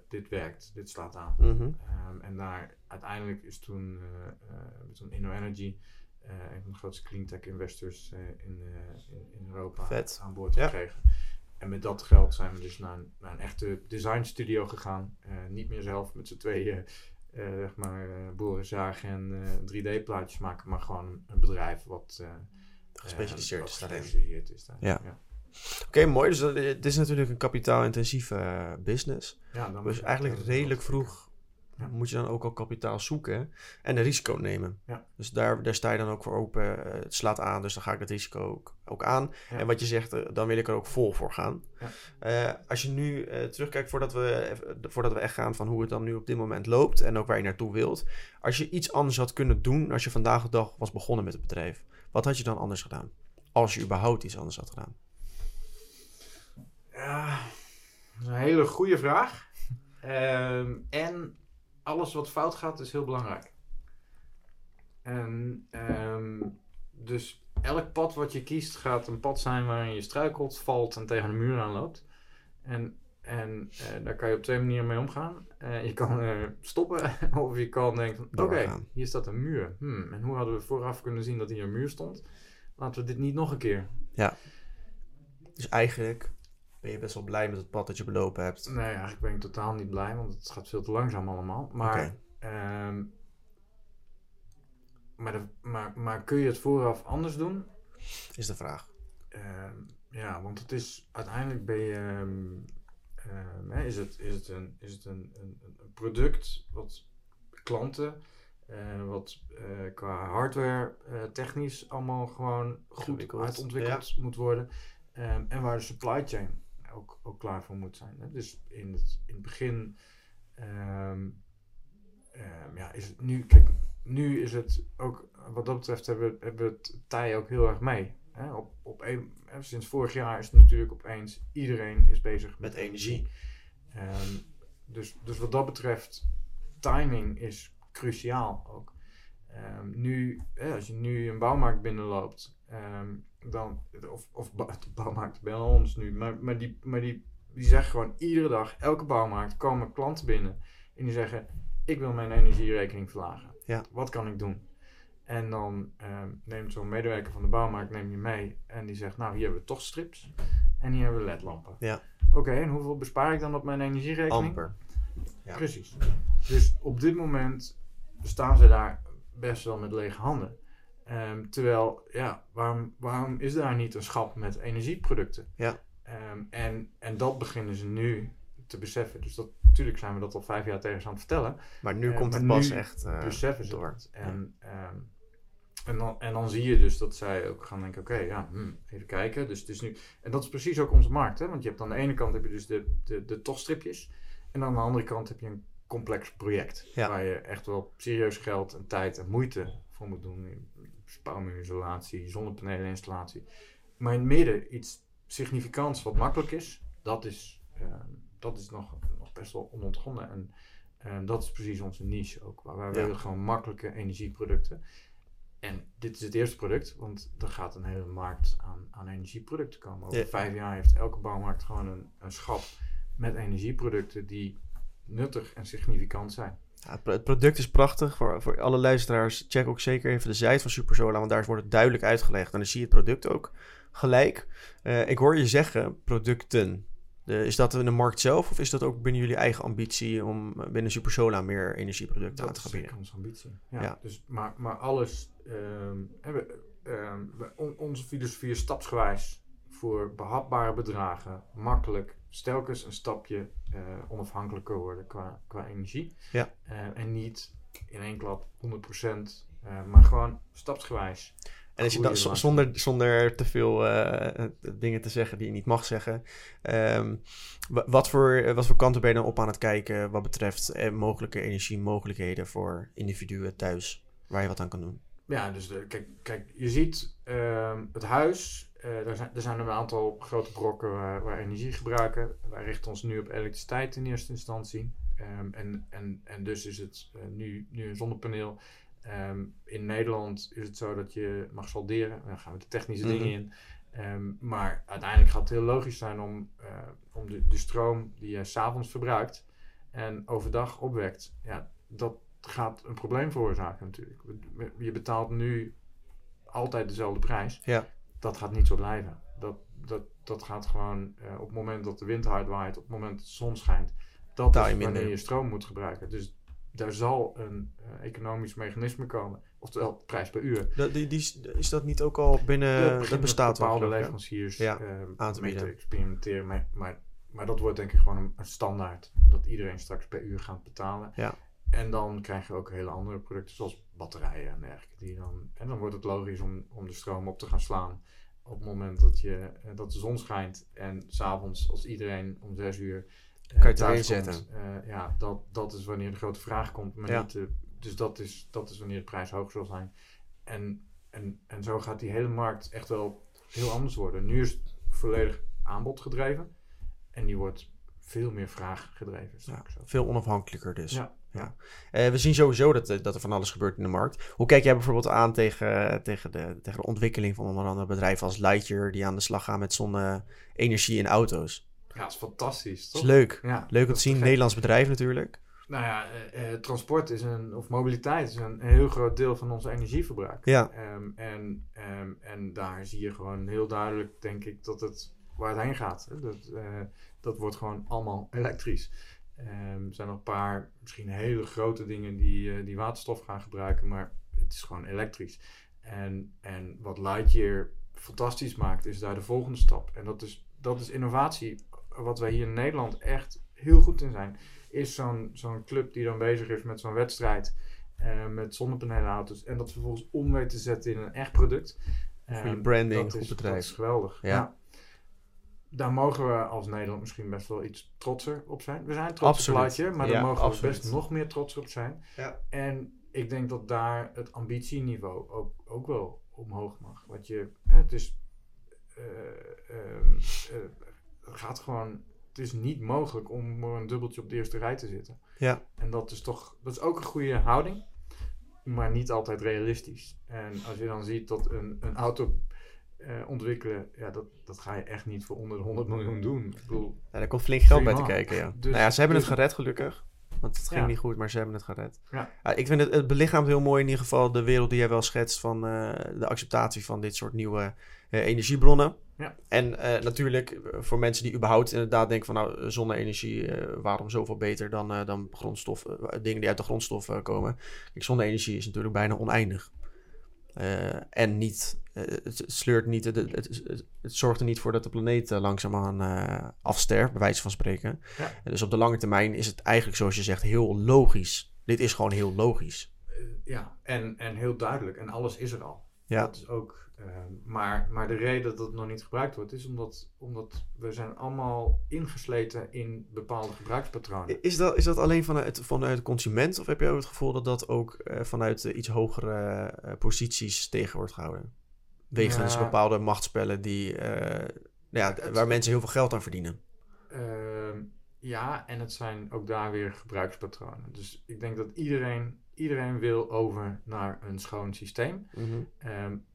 Dit werkt, dit slaat aan. Mhm. En daar uiteindelijk is toen, toen InnoEnergy, eh een van de grootste cleantech investors eh, in, eh, in, in Europa, Vet. aan boord Ja. gekregen. En met dat geld zijn we dus naar een, naar een echte design studio gegaan. Eh, niet meer zelf met z'n tweeën eh, zeg maar, eh, boren, zagen en eh, 3D-plaatjes maken, maar gewoon een bedrijf wat eh, Gespecialiseerd eh, is daarin. gespecialiseerd is daar. Ja. Oké, mooi. Dus het is natuurlijk een kapitaalintensieve eh, business. Ja, dan Dus eigenlijk redelijk vroeg Ja. moet je dan ook al kapitaal zoeken en een risico nemen. Ja. Dus daar, daar sta je dan ook voor open. Eh, het slaat aan, dus dan ga ik dat risico ook, ook aan. Ja. En wat je zegt, eh, dan wil ik er ook vol voor gaan. Ja. Eh, als je nu terugkijkt voordat we, voordat we echt gaan van hoe het dan nu op dit moment loopt en ook waar je naartoe wilt. Als je iets anders had kunnen doen als je vandaag de dag was begonnen met het bedrijf, wat had je dan anders gedaan? Als je überhaupt iets anders had gedaan. Ja, dat is een hele goede vraag. Ehm, en alles wat fout gaat is heel belangrijk. En ehm, dus elk pad wat je kiest gaat een pad zijn waarin je struikelt, valt en tegen de muur aanloopt. En, en eh, daar kan je op twee manieren mee omgaan. Eh, je kan eh, stoppen of je kan denken oké, hier staat een muur. Hmm, en hoe hadden we vooraf kunnen zien dat hier een muur stond? Laten we dit niet nog een keer. Dus eigenlijk ben je best wel blij met het pad dat je belopen hebt. Nee, eigenlijk ben ik totaal niet blij, want het gaat veel te langzaam allemaal. Maar, ehm, maar, de- maar, maar kun je het vooraf anders doen? Is de vraag. Ehm, ja, want het is uiteindelijk ben je, ehm, is het, is het, een, is het een, een, een product wat klanten, eh, wat eh, qua hardware eh, technisch allemaal gewoon goed Ingewikkeld, uitontwikkeld moet worden. En waar de supply chain ook, ook klaar voor moet zijn. Hè? Dus in het, in het begin ehm, ehm, ja, is het nu, kijk, nu is het ook, wat dat betreft hebben, we- hebben we het tij ook heel erg mee. Hè? Op, op een, sinds vorig jaar is het natuurlijk opeens, iedereen is bezig met, Met energie. Ehm, dus, dus wat dat betreft, timing is cruciaal ook. Nu, als je nu een bouwmarkt binnenloopt, dan, of, of bouwmarkt bij ons nu, maar, maar, die, maar die, die zeggen gewoon iedere dag, elke bouwmarkt, komen klanten binnen en die zeggen, ik wil mijn energierekening verlagen. Ja. Wat kan ik doen? En dan ehm, neemt zo'n medewerker van de bouwmarkt neem je mee en die zegt, nou hier hebben we toch strips en hier hebben we ledlampen. Ja. Oké, en hoeveel bespaar ik dan op mijn energierekening? Amper. Ja. Precies. Dus op dit moment staan ze daar best wel met lege handen. Ehm, terwijl, ja, waarom, waarom is daar niet een schap met energieproducten? Ja. Ehm, en, en dat beginnen ze nu te beseffen. Dus dat, natuurlijk zijn we dat al vijf jaar tegen ze aan het vertellen. Maar nu Eh, komt maar het pas echt eh, beseffen ze door. En, ehm, en, dan, en dan zie je dus dat zij ook gaan denken, oké, ja, hmm, even kijken. Dus het is nu, en dat is precies ook onze markt. Hè? Want je hebt aan de ene kant heb je dus de, de, de tochtstripjes. En aan de andere kant heb je een complex project. Ja. Waar je echt wel serieus geld en tijd en moeite voor moet doen. Spouwmuurisolatie, zonnepaleninstallatie. Maar in het midden iets significants wat makkelijk is, dat is, ehm, dat is nog, nog best wel onontgonnen. En dat is precies onze niche ook. Waar wij Ja. willen gewoon makkelijke energieproducten. En dit is het eerste product, want er gaat een hele markt aan, aan energieproducten komen. Over Ja. vijf jaar heeft elke bouwmarkt gewoon een, een schap met energieproducten die nuttig en significant zijn. Ja, het pro- het product is prachtig. Voor, voor alle luisteraars, check ook zeker even de site van Supersolar, want daar wordt het duidelijk uitgelegd. En dan zie je het product ook gelijk. Eh, ik hoor je zeggen producten. De, is dat in de markt zelf of is dat ook binnen jullie eigen ambitie om eh, binnen Supersolar meer energieproducten aan Dat te is gaan bieden? onze ambitie. Ja, Ja. Dus, maar, maar alles, ehm, hebben, on- onze filosofie is stapsgewijs voor behapbare bedragen, makkelijk, stelkens een stapje eh, onafhankelijker worden qua, qua energie. Ja. Eh, en niet in één klap 100%, eh, maar gewoon stapsgewijs. En als je dan, zonder, zonder te veel dingen te zeggen die je niet mag zeggen. ehm, wa- wat, voor, wat voor kanten ben je dan op aan het kijken wat betreft eh, mogelijke energiemogelijkheden voor individuen thuis waar je wat aan kan doen? Ja, dus de, kijk, kijk, je ziet ehm, het huis. Eh er, zijn, er zijn een aantal grote brokken waar, waar energie gebruiken. Wij richten ons nu op elektriciteit in eerste instantie. Ehm, en, en, en dus is het eh, nu, nu een zonnepaneel. Ehm, in Nederland is het zo dat je mag solderen. Dan gaan we de technische Mhm. dingen in. Ehm, maar uiteindelijk gaat het heel logisch zijn om, eh, om de, de stroom die je s'avonds verbruikt en overdag opwekt. Ja, dat gaat een probleem veroorzaken natuurlijk. Je betaalt nu altijd dezelfde prijs. Ja. Dat gaat niet zo blijven. Dat, dat, dat gaat gewoon eh, op het moment dat de wind hard waait, op het moment dat de zon schijnt. Dat is wanneer je stroom moet gebruiken. Dus daar zal een eh, economisch mechanisme komen. Oftewel prijs per uur. Dat, die, die, is- dat niet ook al binnen... Dat bestaat wel, bepaalde leveranciers Ja, eh, aan te mee te experimenteren. Maar, maar, maar dat wordt denk ik gewoon een, een standaard. Dat iedereen straks per uur gaat betalen. Ja. en dan krijg je ook hele andere producten, zoals batterijen en dergelijke. Die dan, en dan wordt het logisch om, om de stroom op te gaan slaan op het moment dat, je, eh, dat de zon schijnt. En s'avonds, als iedereen om zes uur eh, Kan je het thuis komt, eh, ja, dat, dat is wanneer de grote vraag komt. Maar Ja. niet dus dat is, dat is wanneer de prijs hoog zal zijn. En, en, en zo gaat die hele markt echt wel heel anders worden. Nu is het volledig aanbod gedreven. En die wordt veel meer vraag gedreven. ook. Veel onafhankelijker dus. Ja. Ja. Eh, we zien sowieso dat, eh, dat er van alles gebeurt in de markt. Hoe kijk jij bijvoorbeeld aan tegen, tegen, de, tegen de ontwikkeling van onder andere bedrijven als Lightyear... die aan de slag gaan met zonne-energie in auto's? Ja, dat is fantastisch, Dat toch? is leuk. Ja, Leuk om te zien. Nederlands bedrijf natuurlijk. Nou ja, eh, eh, transport is een, of mobiliteit is een heel groot deel van ons energieverbruik. Ja, Ehm, en, ehm, en daar zie je gewoon heel duidelijk, denk ik, dat het waar het heen gaat. Hè. Dat, eh, dat wordt gewoon allemaal elektrisch. Ehm, er zijn nog een paar misschien hele grote dingen die, eh, die waterstof gaan gebruiken, maar het is gewoon elektrisch. En, en wat Lightyear fantastisch maakt, is daar de volgende stap. En dat is, dat is innovatie. Wat wij hier in Nederland echt heel goed in zijn, is zo'n zo'n club die dan bezig is met zo'n wedstrijd. eh, met zonnepanelenauto's. En dat vervolgens om weet te zetten in een echt product. Goede Ehm, branding, dat goed is, bedrijf. Dat is geweldig. Ja. Ja. Daar mogen we als Nederland misschien best wel iets trotser op zijn. We zijn trots Absoluut. op Plaatje, maar Ja, daar mogen absoluut. we best nog meer trots op zijn. Ja. En ik denk dat daar het ambitieniveau ook, ook wel omhoog mag. Want je, het is, eh, ehm, eh, gaat gewoon, het is niet mogelijk om maar een dubbeltje op de eerste rij te zitten. Ja. En dat is toch, dat is ook een goede houding, maar niet altijd realistisch. En als je dan ziet dat een, een auto eh, ontwikkelen, ja, dat, dat ga je echt niet voor onder de 100 miljoen doen. Ik bedoel, Ja, daar komt flink geld bij te kijken, ja. Dus- nou ja, ze hebben dus- het gered gelukkig. Want het ging Ja. niet goed, maar ze hebben het gered. Ja. ik vind het, het belichaamt heel mooi in ieder geval de wereld die jij wel schetst van eh, de acceptatie van dit soort nieuwe eh, energiebronnen. Ja. En natuurlijk voor mensen die überhaupt inderdaad denken van nou, zonne-energie, waarom zoveel beter dan, dan grondstof, dingen die uit de grondstof eh, komen. Kijk, zonne-energie is natuurlijk bijna oneindig. Eh, en niet, eh, het, sleurt niet, het, het, het, het zorgt er niet voor dat de planeet uh, langzaamaan afsterft, bij wijze van spreken. Ja. En dus op de lange termijn is het eigenlijk, zoals je zegt, heel logisch. Dit is gewoon heel logisch. Ja, en, en heel duidelijk. En alles is er al. Ja. Dat is ook. Uh, maar, maar de reden dat het nog niet gebruikt wordt, is omdat, omdat we zijn allemaal ingesleten in bepaalde gebruikspatronen. Is dat, is dat alleen vanuit, vanuit de consument? Of heb je ook het gevoel dat dat ook uh, vanuit iets hogere uh, posities tegen wordt gehouden? Wegens ja. bepaalde machtsspellen die, uh, ja, het, waar mensen heel veel geld aan verdienen. Ehm, ja, en het zijn ook daar weer gebruikspatronen. Dus ik denk dat iedereen, iedereen wil over naar een schoon systeem. Mm -hmm. um,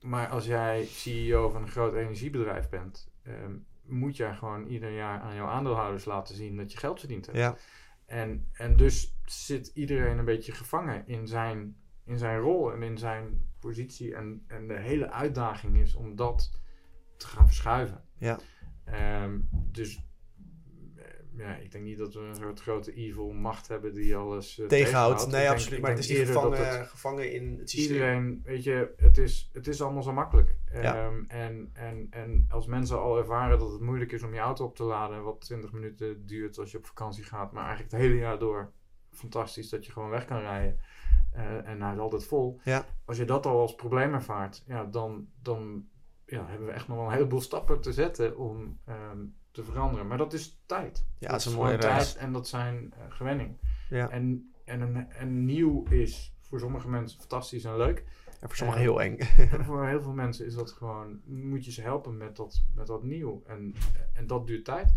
maar als jij CEO van een groot energiebedrijf bent, um, moet jij gewoon ieder jaar aan jouw aandeelhouders laten zien dat je geld verdiend hebt. Ja. En, en dus zit iedereen een beetje gevangen in zijn, in zijn rol en in zijn positie. En, en de hele uitdaging is om dat te gaan verschuiven. Ja. Um, dus ja, ik denk niet dat we een soort grote evil macht hebben die alles uh, tegenhoudt. Nee, ik absoluut. Denk, maar het is eerder gevangen, het, gevangen in het systeem. Iedereen, weet je, het is, het is allemaal zo makkelijk. Ja. Um, en, en, en als mensen al ervaren dat het moeilijk is om je auto op te laden, wat 20 minuten duurt als je op vakantie gaat, maar eigenlijk het hele jaar door fantastisch dat je gewoon weg kan rijden. Uh, en hij is altijd vol. Ja. Als je dat al als probleem ervaart, ja, dan, dan ja, hebben we echt nog wel een heleboel stappen te zetten om um, te veranderen. Maar dat is tijd. Ja, dat is een mooie reis. tijd en dat zijn uh, gewenning. Ja. En, en, een, en nieuw is voor sommige mensen fantastisch en leuk. En voor sommigen heel eng. en voor heel veel mensen is dat gewoon, moet je ze helpen met dat, met dat nieuw. En, en dat duurt tijd.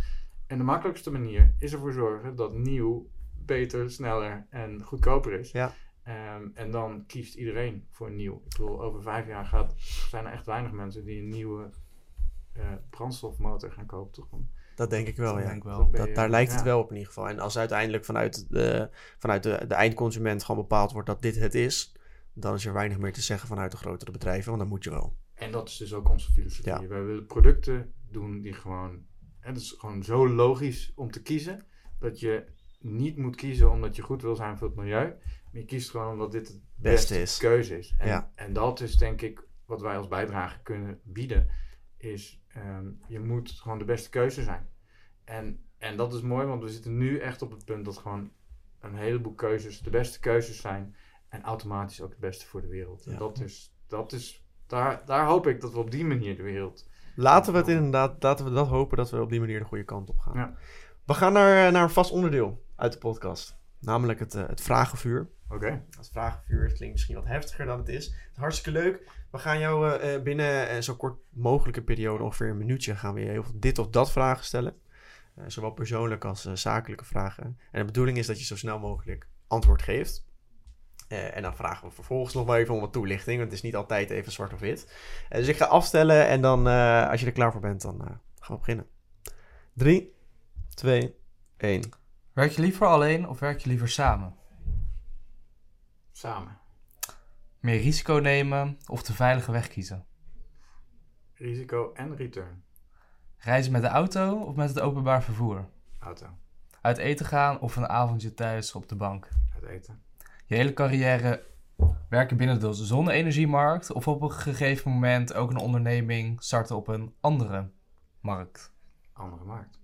En de makkelijkste manier is ervoor zorgen dat nieuw beter, sneller en goedkoper is. Ja. Um, en dan kiest iedereen voor nieuw. Ik bedoel, over vijf jaar gaat, zijn er echt weinig mensen die een nieuwe uh, brandstofmotor gaan kopen, toch? Dat denk ik wel, dat ja. Wel. Dat, daar lijkt het wel op in ieder geval. En als uiteindelijk vanuit, de, vanuit de, de eindconsument gewoon bepaald wordt dat dit het is, dan is er weinig meer te zeggen vanuit de grotere bedrijven, want dan moet je wel. En dat is dus ook onze filosofie. Ja. Wij willen producten doen die gewoon... Het is gewoon zo logisch om te kiezen, dat je niet moet kiezen omdat je goed wil zijn voor het milieu, maar je kiest gewoon omdat dit het beste, is. keuze is. En, Ja. en dat is denk ik wat wij als bijdrage kunnen bieden, is um, je moet gewoon de beste keuze zijn. En, en dat is mooi, want we zitten nu echt op het punt dat gewoon een heleboel keuzes de beste keuzes zijn. En automatisch ook het beste voor de wereld. En dat is, dat is daar, daar hoop ik dat we op die manier de wereld. Laten we het inderdaad, laten we dat hopen dat we op die manier de goede kant op gaan. Ja. We gaan naar, naar een vast onderdeel uit de podcast. Namelijk het, eh, het vragenvuur. Oké. Het vragenvuur het klinkt misschien wat heftiger dan het is. Het is hartstikke leuk. We gaan jou eh, eh, binnen eh, zo kort mogelijke periode, ongeveer een minuutje, gaan we je heel veel dit of dat vragen stellen. Eh, zowel persoonlijke als zakelijke vragen. En de bedoeling is dat je zo snel mogelijk antwoord geeft. Eh, en dan vragen we vervolgens nog wel even om wat toelichting, want het is niet altijd even zwart of wit. Dus ik ga afstellen en dan, eh, als je er klaar voor bent, dan eh, gaan we beginnen. 3, 2, 1. Werk je liever alleen of werk je liever samen? Samen. Meer risico nemen of de veilige weg kiezen? Risico en return. Reizen met de auto of met het openbaar vervoer? Auto. Uit eten gaan of een avondje thuis op de bank? Het eten. Je hele carrière werken binnen de zonne-energiemarkt of op een gegeven moment ook een onderneming starten op een andere markt? Andere markt.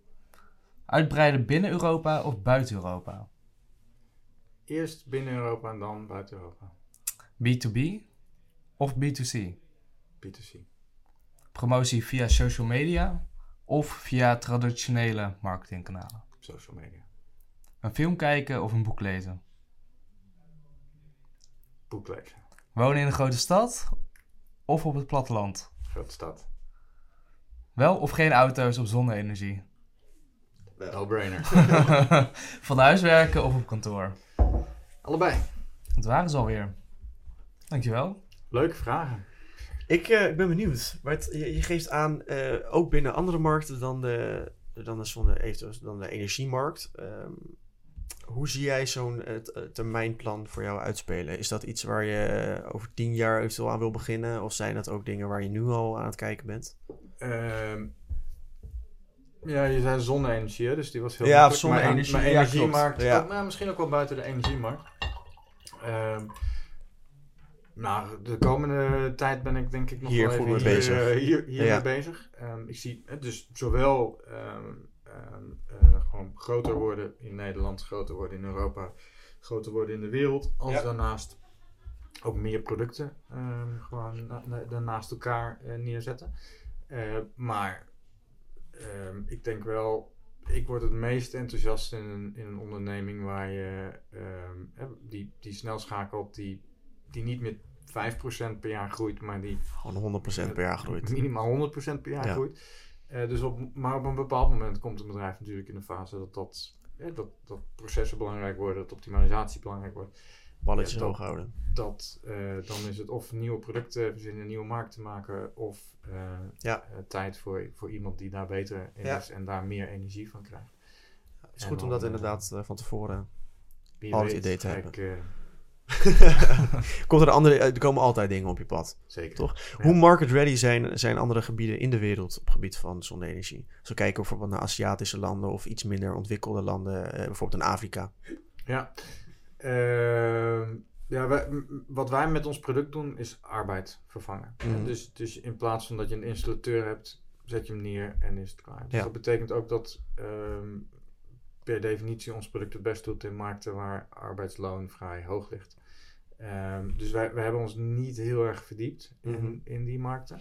Uitbreiden binnen Europa of buiten Europa? Eerst binnen Europa en dan buiten Europa. B2B of B2C? B2C. Promotie via social media of via traditionele marketingkanalen? Social media. Een film kijken of een boek lezen? Boek lezen. Wonen in een grote stad of op het platteland? Grote stad. Wel of geen auto's op zonne-energie? No-brainer. Van huis werken of op kantoor? Allebei. Dat waren ze alweer. Dankjewel. Leuke vragen. Ik, eh, ik ben benieuwd. Maar het- je, je geeft aan, eh, ook binnen andere markten dan de, dan de, zonne, eventueel dan de energiemarkt. Ehm, hoe zie jij zo'n eh, eh, termijnplan voor jou uitspelen? Is dat iets waar je eh, over tien jaar eventueel aan wil beginnen? Of zijn dat ook dingen waar je nu al aan het kijken bent? Ehm, ja, je zei zonne-energie, hè, dus die was heel Ja. Maar- zonne-energie, Maar, ja, energiemarkt, klopt. Ja. ook- nou, misschien ook wel buiten de energiemarkt. Ehm, nou, de komende tijd ben ik denk ik nog Hier wel goed even mee hier, bezig. eh, hier, hier Ja. mee bezig. Ehm, ik zie het dus zowel ehm, ehm, eh, gewoon groter worden in Nederland, groter worden in Europa, groter worden in de wereld, als Ja. daarnaast ook meer producten ehm, gewoon na- na- daarnaast elkaar eh, neerzetten. Eh, maar ehm, ik denk wel, ik word het meest enthousiast in een, in een onderneming waar je ehm, hè, die, die snel schakelt, die, die niet met 5% per jaar groeit, maar die Gewoon 100% per jaar groeit. minimaal 100% per jaar Ja. groeit. Eh, dus op, maar op een bepaald moment komt een bedrijf natuurlijk in een fase dat, dat, hè, dat, dat processen belangrijk worden, dat optimalisatie belangrijk wordt Balletjes Ja, dat- hoog houden. dat eh, dan is het of nieuwe producten verzinnen, nieuwe markten maken, of eh, Ja. eh, tijd voor, voor iemand die daar beter in is en daar meer energie van krijgt. Het is En goed om dat eh, inderdaad eh, van tevoren... Al het idee te hebben. ik, eh, Komt er, andere, er komen altijd dingen op je pad. zeker. Toch? Ja. Hoe market ready zijn, zijn andere gebieden in de wereld op het gebied van zonne-energie? Als we kijken bijvoorbeeld naar Aziatische landen of iets minder ontwikkelde landen, eh, bijvoorbeeld in Afrika. Ja. Ehm, ja, wij- wat wij met ons product doen is arbeid vervangen. Mhm. Dus, dus in plaats van dat je een installateur hebt, zet je hem neer en is het klaar. Dus Ja. dat betekent ook dat ehm, per definitie ons product het best doet in markten waar arbeidsloon vrij hoog ligt. Ehm, dus wij, wij hebben ons niet heel erg verdiept in, Mhm. in die markten.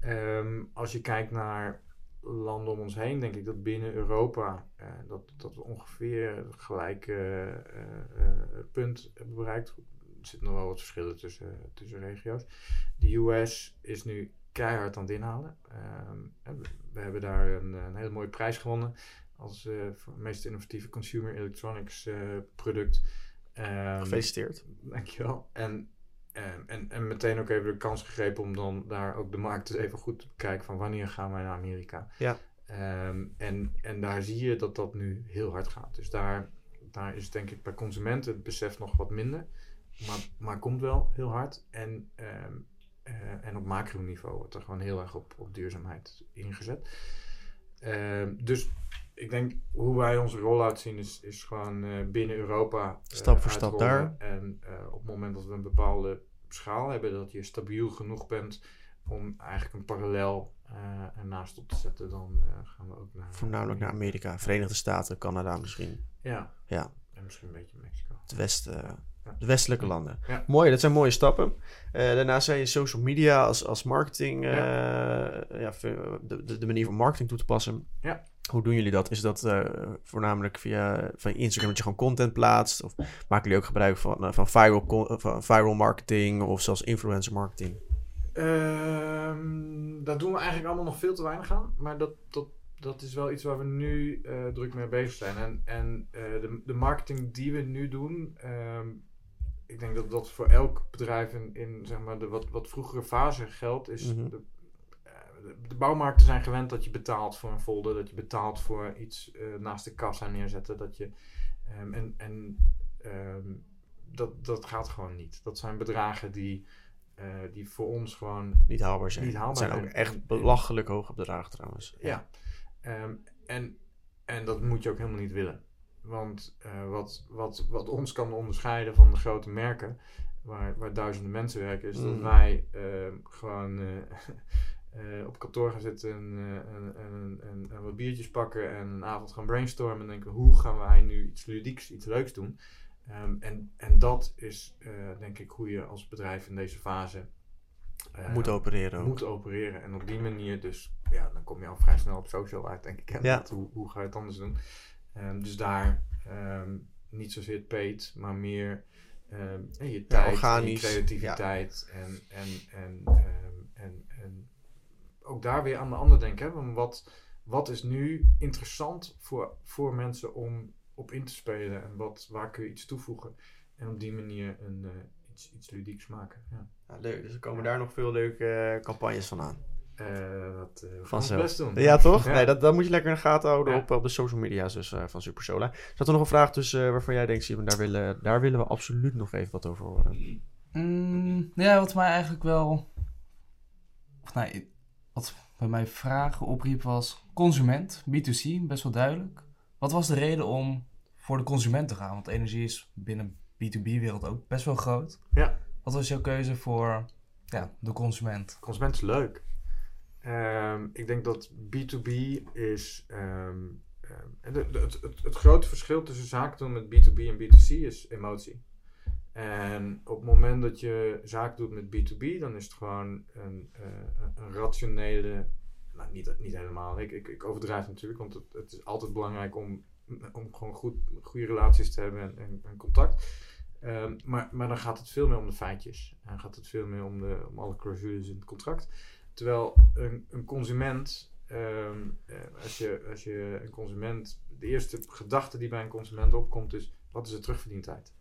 Ehm, als je kijkt naar landen om ons heen, denk ik dat binnen Europa eh, dat, dat we ongeveer het gelijke eh, eh, punt hebben bereikt. Er zitten nog wel wat verschillen tussen, tussen regio's. De US is nu keihard aan het inhalen. Ehm, we, we hebben daar een, een hele mooie prijs gewonnen als meest innovatieve consumer electronics product. Ehm, Gefeliciteerd. Dankjewel. En, en, en, en meteen ook even de kans gegrepen om dan daar ook de markt eens even goed te bekijken van wanneer gaan wij naar Amerika. Ja. Ehm, en, en daar zie je dat dat nu heel hard gaat. Dus daar, daar is denk ik bij consumenten het besef nog wat minder. Maar, maar komt wel heel hard. En, ehm, eh, en op macroniveau wordt er gewoon heel erg op, op duurzaamheid ingezet. Ehm, dus ik denk hoe wij onze rollout zien is, is gewoon eh, binnen Europa. eh, Stap voor stap uitrollen. En eh, op het moment dat we een bepaalde schaal hebben, dat je stabiel genoeg bent om eigenlijk een parallel ernaast op te zetten, dan gaan we ook naar. Voornamelijk naar Amerika, Verenigde Staten, Canada misschien. Ja. Ja. En misschien een beetje Mexico. het west, Ja. de westelijke landen. Ja. Mooi, dat zijn mooie stappen. Daarnaast zei je social media als, als marketing, ja. de, de manier van marketing toe te passen. Ja. Hoe doen jullie dat? Is dat eh, voornamelijk via van Instagram dat je gewoon content plaatst? Of maken jullie ook gebruik van, eh, van, viral, con- van viral marketing of zelfs influencer marketing? Ehm, daar doen we eigenlijk allemaal nog veel te weinig aan. Maar dat, dat, dat is wel iets waar we nu eh, druk mee bezig zijn. En, en eh, de, de marketing die we nu doen, ehm, ik denk dat dat voor elk bedrijf in, in zeg maar, de wat, wat vroegere fase geldt. Is Mhm. eh, de, de bouwmarkten zijn gewend dat je betaalt voor een folder, dat je betaalt voor iets eh, naast de kassa neerzetten. Dat je, ehm, en en ehm, dat, dat gaat gewoon niet. Dat zijn bedragen die, eh, die voor ons gewoon Niet haalbaar zijn. Niet haalbaar Het zijn ook echt belachelijk hoge bedragen trouwens. Ja. Ehm, en, en dat moet je ook helemaal niet willen. Want eh, wat, wat, wat ons kan onderscheiden van de grote merken, waar, waar duizenden mensen werken, is dat Mm. wij gewoon eh, op kantoor gaan zitten en, eh, en, en, en, en wat biertjes pakken en een avond gaan brainstormen en denken hoe gaan wij nu iets ludieks, iets leuks doen. Ehm, en, en dat is eh, denk ik hoe je als bedrijf in deze fase Moet opereren ook. moet opereren. En op die manier dus, ja, dan kom je al vrij snel op social uit, denk ik. En Ja. dat, hoe, hoe ga je het anders doen? Ehm, dus daar ehm, niet zozeer paid, maar meer je tijd, en je creativiteit. En, en, en, en, en ook daar weer aan de ander denken. Hè? Want wat, wat is nu interessant voor, voor mensen om op in te spelen? En wat, waar kun je iets toevoegen? En op die manier een, eh, iets, iets ludieks maken. Ja. Ja, leuk. Dus er komen daar nog veel leuke eh, campagnes van aan. Eh, dat eh, ons Vanzelf. best doen. Ja, toch? Ja. Nee, dat, dat moet je lekker in de gaten houden Ja. op, op de social media's dus, eh, van Supersola. Zat er nog een vraag tussen eh, waarvan jij denkt, Simon, daar willen, daar willen we absoluut nog even wat over horen. Mm, ja, wat mij eigenlijk wel. Of nee, wat bij mij vragen opriep was: consument, B2C, best wel duidelijk. Wat was de reden om voor de consument te gaan? Want energie is binnen B2B-wereld ook best wel groot. Ja. Wat was jouw keuze voor ja, de consument? Consument is leuk. Ehm, ik denk dat B2B is. de- de- het, het, het grote verschil tussen zaken doen met B2B en B2C is emotie. En op het moment dat je zaak doet met B2B, dan is het gewoon een, eh, een rationele. Nou, niet, niet helemaal. Ik, ik, overdrijf natuurlijk, want het, het is altijd belangrijk om, om gewoon goed, goede relaties te hebben en, en, en contact. Ehm, maar, maar dan gaat het veel meer om de feitjes. En gaat het veel meer om, de, om alle clausules in het contract. Terwijl een, een consument, ehm, eh, als, je, als je een consument, de eerste gedachte die bij een consument opkomt is, wat is de terugverdientijd?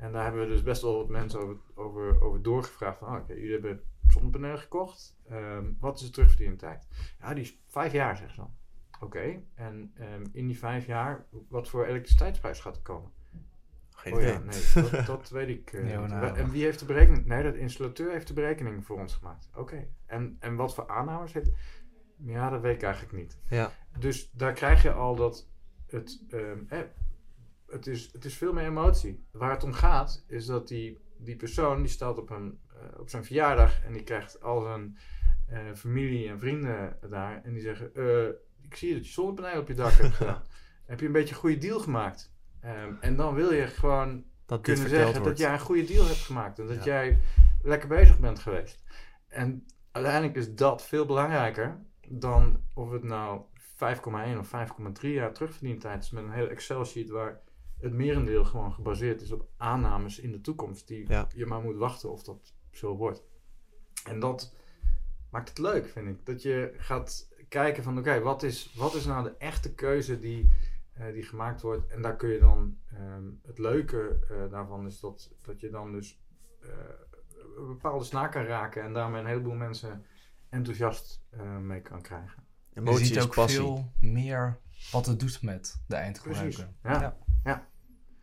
En daar hebben we dus best wel wat mensen over, over, over doorgevraagd van, ah, oké, jullie hebben zonnepanelen gekocht, Ehm, wat is de terugverdientijd? Ja, die is vijf jaar, zeggen ze dan. Oké, en ehm, in die vijf jaar, wat voor elektriciteitsprijs gaat er komen? Geen Oh idee. ja, nee, dat, dat weet ik. eh, Nee, niet. nou. en wie heeft de berekening? Nee, de installateur heeft de berekening voor ons gemaakt. Oké. En, en wat voor aannames heeft... Ja, dat weet ik eigenlijk niet. Ja. Dus daar krijg je al dat het... ehm, eh, het, is, het is veel meer emotie. Waar het om gaat, is dat die, die persoon... die staat op, een, eh, op zijn verjaardag... en die krijgt al zijn eh, familie en vrienden daar... en die zeggen... eh, ik zie dat je zonnepanelen op je dak hebt gedaan. Heb je een beetje een goede deal gemaakt? Ehm, en dan wil je gewoon Dat kunnen zeggen wordt. dat jij een goede deal hebt gemaakt en dat Ja. jij lekker bezig bent geweest. En uiteindelijk is dat veel belangrijker dan of het nou 5,1 of 5,3 jaar terugverdientijd is met een hele Excel-sheet waar het merendeel gewoon gebaseerd is op aannames in de toekomst die Ja. je maar moet wachten of dat zo wordt. En dat maakt het leuk, vind ik. Dat je gaat kijken van oké, wat, is, wat is nou de echte keuze die, eh, die gemaakt wordt. En daar kun je dan, ehm, het leuke eh, daarvan is dat, dat je dan dus eh, een bepaalde snaar kan raken en daarmee een heleboel mensen enthousiast eh, mee kan krijgen. Emotie je ziet is ook passie. veel meer wat het doet met de eindgebruiker. Precies. Ja. Ja.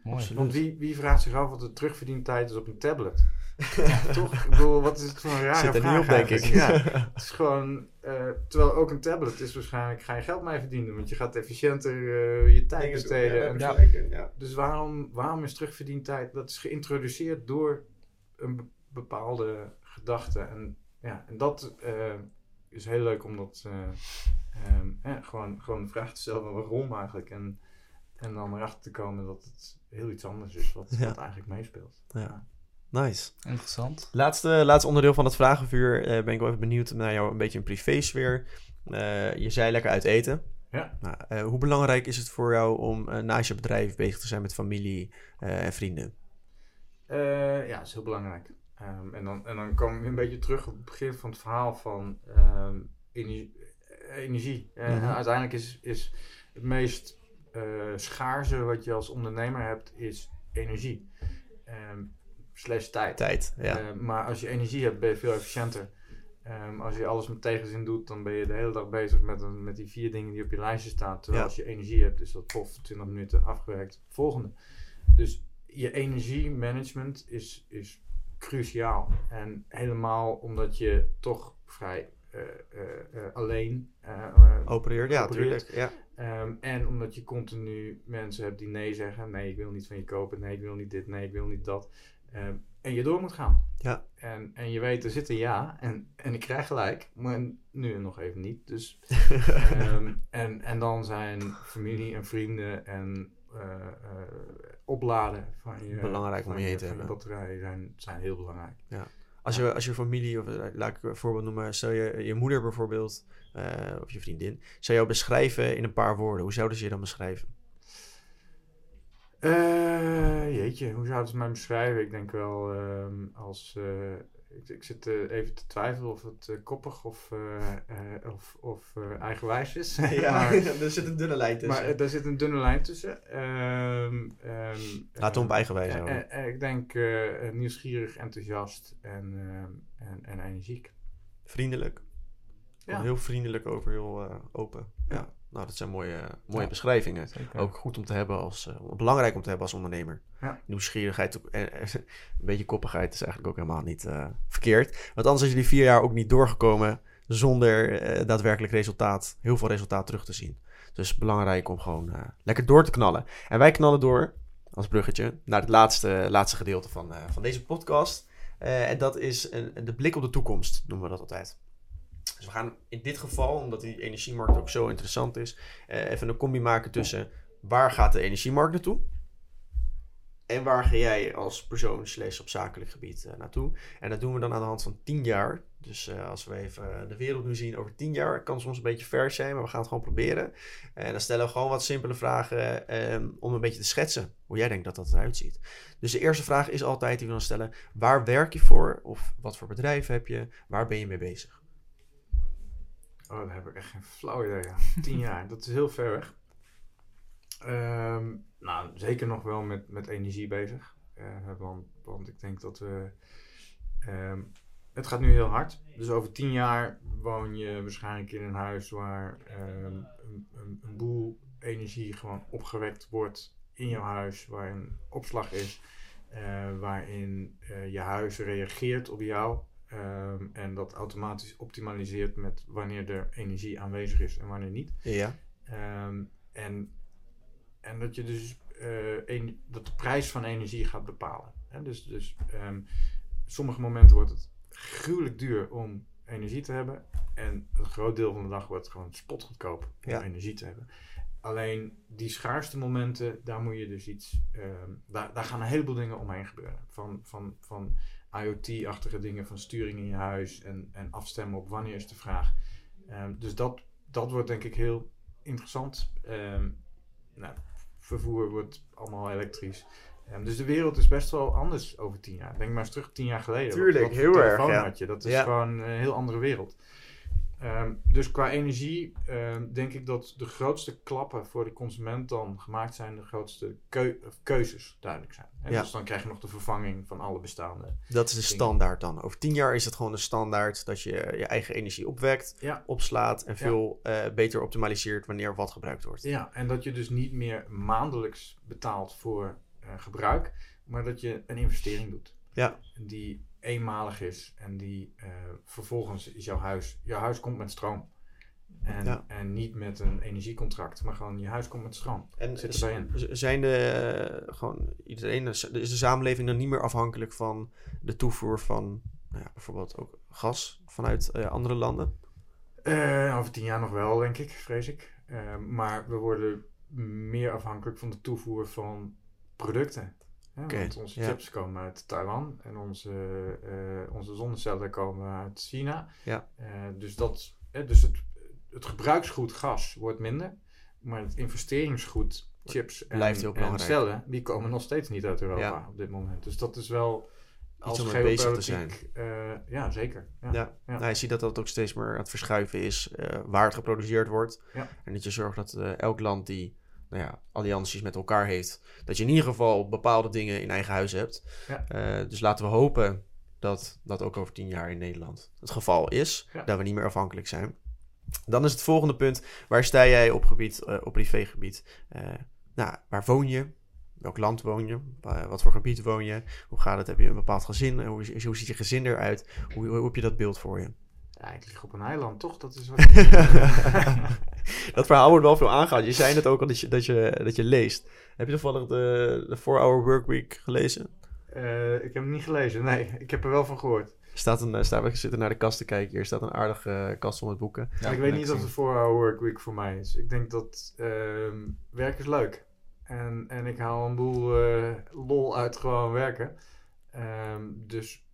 Mooi. Want wie, wie vraagt zich af wat de terugverdientijd is op een tablet? Toch? Ik bedoel, wat is het voor een rare Zit er vraag niet op, denk ik. Ja, het is gewoon... eh, terwijl ook een tablet is waarschijnlijk... ga je geld mee verdienen. Want je gaat efficiënter eh, je tijd besteden. Ja, en gelijk. Dus waarom, waarom is terugverdientijd? Dat is geïntroduceerd door een be- bepaalde gedachte. En, ja, en dat eh, is heel leuk om dat eh, ehm, eh, gewoon, gewoon de vraag te stellen: waarom eigenlijk? En En dan erachter te komen dat het heel iets anders is wat, Ja. wat eigenlijk meespeelt. Nice. Interessant. Laatste, laatste onderdeel van het vragenvuur eh, ben ik wel even benieuwd naar jou een beetje een privésfeer. Eh je zei lekker uit eten. Ja. Nou, eh, hoe belangrijk is het voor jou om eh, naast je bedrijf bezig te zijn met familie eh, en vrienden? Eh, ja, dat is heel belangrijk. Ehm, en, dan, en dan kom ik een beetje terug op het begin van het verhaal van ehm, energie. energie. Eh, Mhm. Uiteindelijk is, is het meest schaarse wat je als ondernemer hebt, is energie. Ehm slash tijd. Tijd. Ja. Eh, maar als je energie hebt, ben je veel efficiënter. Ehm, als je alles met tegenzin doet, dan ben je de hele dag bezig met, een, met die vier dingen die op je lijstje staan. Terwijl Ja. als je energie hebt, is dat pof, 20 minuten afgewerkt. Volgende. Dus je energiemanagement is, is cruciaal. En helemaal omdat je toch vrij eh, eh, eh, alleen eh, eh, Opereert, ja, opereert. natuurlijk. Ja. Ehm, en omdat je continu mensen hebt die nee zeggen. Nee, ik wil niet van je kopen. Nee, ik wil niet dit. Nee, ik wil niet dat. Ehm, en je door moet gaan. Ja. En, en je weet, er zit een ja. En, en ik krijg gelijk. Maar nu nog even niet. Dus, ehm, en, en dan zijn familie en vrienden en eh, eh, opladen van je, Belangrijk om je heen te je hebben. batterij zijn, zijn heel belangrijk. Als, je, als je familie, of eh, laat ik een voorbeeld noemen, stel je je moeder bijvoorbeeld, eh, of je vriendin, zou jou beschrijven in een paar woorden. Hoe zouden ze je dan beschrijven? Eh, jeetje, hoe zouden ze mij beschrijven? Ik denk wel ehm, als. Ik, ik zit eh, even te twijfelen of het eh, koppig of, eh, of, of eigenwijs is. maar er zit een dunne lijn maar eh, daar zit een dunne lijn tussen. Ehm ehm, Laten we op eh, eigenwijs houden. ik denk nieuwsgierig, enthousiast en, ehm, en, en energiek. Vriendelijk. Ja. Heel vriendelijk over, heel open. Ja. Nou, dat zijn mooie, mooie Ja. beschrijvingen. Zeker. Ook goed om te hebben als, eh, belangrijk om te hebben als ondernemer. Ja. Nieuwsgierigheid en en een beetje koppigheid is eigenlijk ook helemaal niet eh, verkeerd. Want anders is jullie vier jaar ook niet doorgekomen zonder eh, daadwerkelijk resultaat, heel veel resultaat terug te zien. Dus belangrijk om gewoon lekker door te knallen. En wij knallen door, als bruggetje, naar het laatste, laatste gedeelte van, van deze podcast. En dat is een, de blik op de toekomst, noemen we dat altijd. Dus we gaan in dit geval, omdat die energiemarkt ook zo interessant is, eh, even een combi maken tussen waar gaat de energiemarkt naartoe? En waar ga jij als persoon slash op zakelijk gebied eh, naartoe? En dat doen we dan aan de hand van 10 jaar. Dus eh, als we even de wereld nu zien over 10 jaar, kan soms een beetje ver zijn, maar we gaan het gewoon proberen. En dan stellen we gewoon wat simpele vragen ehm, om een beetje te schetsen hoe jij denkt dat dat eruit ziet. Dus de eerste vraag is altijd die we dan stellen: waar werk je voor? Of wat voor bedrijf heb je? Waar ben je mee bezig? Oh, daar heb ik echt geen flauw idee aan. Tien jaar, dat is heel ver weg. Ehm, nou, zeker nog wel met, met energie bezig. Eh, want, want ik denk dat we... ehm, het gaat nu heel hard. Dus over tien jaar woon je waarschijnlijk in een huis waar ehm, een, een, een boel energie gewoon opgewekt wordt in jouw huis. Waar een opslag is. eh, waarin eh, je huis reageert op jou. Ehm, en dat automatisch optimaliseert met wanneer er energie aanwezig is en wanneer niet. Ja, Ehm, en, en dat je dus eh, een, dat de prijs van energie gaat bepalen. Hè? Dus, dus ehm, sommige momenten wordt het gruwelijk duur om energie te hebben. En een groot deel van de dag wordt het gewoon spotgoedkoop om Ja. energie te hebben. Alleen die schaarste momenten, daar moet je dus iets. ehm, daar, daar gaan een heleboel dingen omheen gebeuren. Van, van, van IoT-achtige dingen, van sturing in je huis en, en afstemmen op wanneer is de vraag. Ehm, dus dat, dat wordt denk ik heel interessant. Ehm, nou, vervoer wordt allemaal elektrisch. Ehm, dus de wereld is best wel anders over tien jaar. Denk maar eens terug tien jaar geleden. Tuurlijk, Wat- wat heel erg, telefoon ja. had je? Dat is Ja. gewoon een heel andere wereld. Ehm, dus qua energie ehm, denk ik dat de grootste klappen voor de consument dan gemaakt zijn, de grootste keu- keuzes duidelijk zijn. En Ja. Dus dan krijg je nog de vervanging van alle bestaande. dat is de Dingen. standaard dan. Over 10 jaar is het gewoon de standaard dat je je eigen energie opwekt, Ja. opslaat en veel eh, beter optimaliseert wanneer wat gebruikt wordt. Ja, en dat je dus niet meer maandelijks betaalt voor eh, gebruik, maar dat je een investering doet. Ja. Die eenmalig is en die eh, vervolgens is jouw huis. Jouw huis komt met stroom. En, Ja. en niet met een energiecontract, maar gewoon je huis komt met stroom. En Zit erbij in. zijn de, eh, gewoon iedereen, is de samenleving dan niet meer afhankelijk van de toevoer van nou ja, bijvoorbeeld ook gas vanuit eh, andere landen? Over tien jaar nog wel, denk ik, vrees ik. Maar we worden meer afhankelijk van de toevoer van producten. Hè, Want onze ja. chips komen uit Taiwan en onze, eh, onze zonnecellen komen uit China. Ja. Eh, dus dat, hè, dus het, het gebruiksgoed gas wordt minder, maar het investeringsgoed chips en, Blijft heel en cellen, die komen nog steeds niet uit Europa Ja. op dit moment. Dus dat is wel als om mee bezig te geopolitiek, eh, ja, zeker. Ja. Ja, Ja. Nou, je ziet dat dat ook steeds meer aan het verschuiven is eh, waar het geproduceerd wordt. Ja. En dat je zorgt dat eh, elk land die nou ja, allianties met elkaar heeft, dat je in ieder geval bepaalde dingen in eigen huis hebt. Ja. Eh, dus laten we hopen dat dat ook over tien jaar in Nederland het geval is. Ja. Dat we niet meer afhankelijk zijn. Dan is het volgende punt, waar sta jij op gebied, eh, op privégebied? Eh, nou, waar woon je? Welk land woon je? Wa- wat voor gebied woon je? Hoe gaat het? Heb je een bepaald gezin? Hoe, hoe ziet je gezin eruit? Hoe, hoe heb je dat beeld voor je? Ja, ik lig op een eiland, toch? Dat is wat... dat verhaal wordt wel veel aangehaald. Je zei net ook al dat je, dat je, dat je leest. Heb je toevallig de, de 4-Hour Workweek gelezen? Eh, ik heb hem niet gelezen, nee. Ik heb er wel van gehoord. Er staat een, eh, staat, we zitten naar de kast te kijken hier. Er staat een aardige eh, kast met boeken. Ja, ik weet niet of zien. het voor hour workweek voor mij is. Ik denk dat ehm, werk is leuk. En, en ik haal een boel eh, lol uit gewoon werken. Ehm, dus,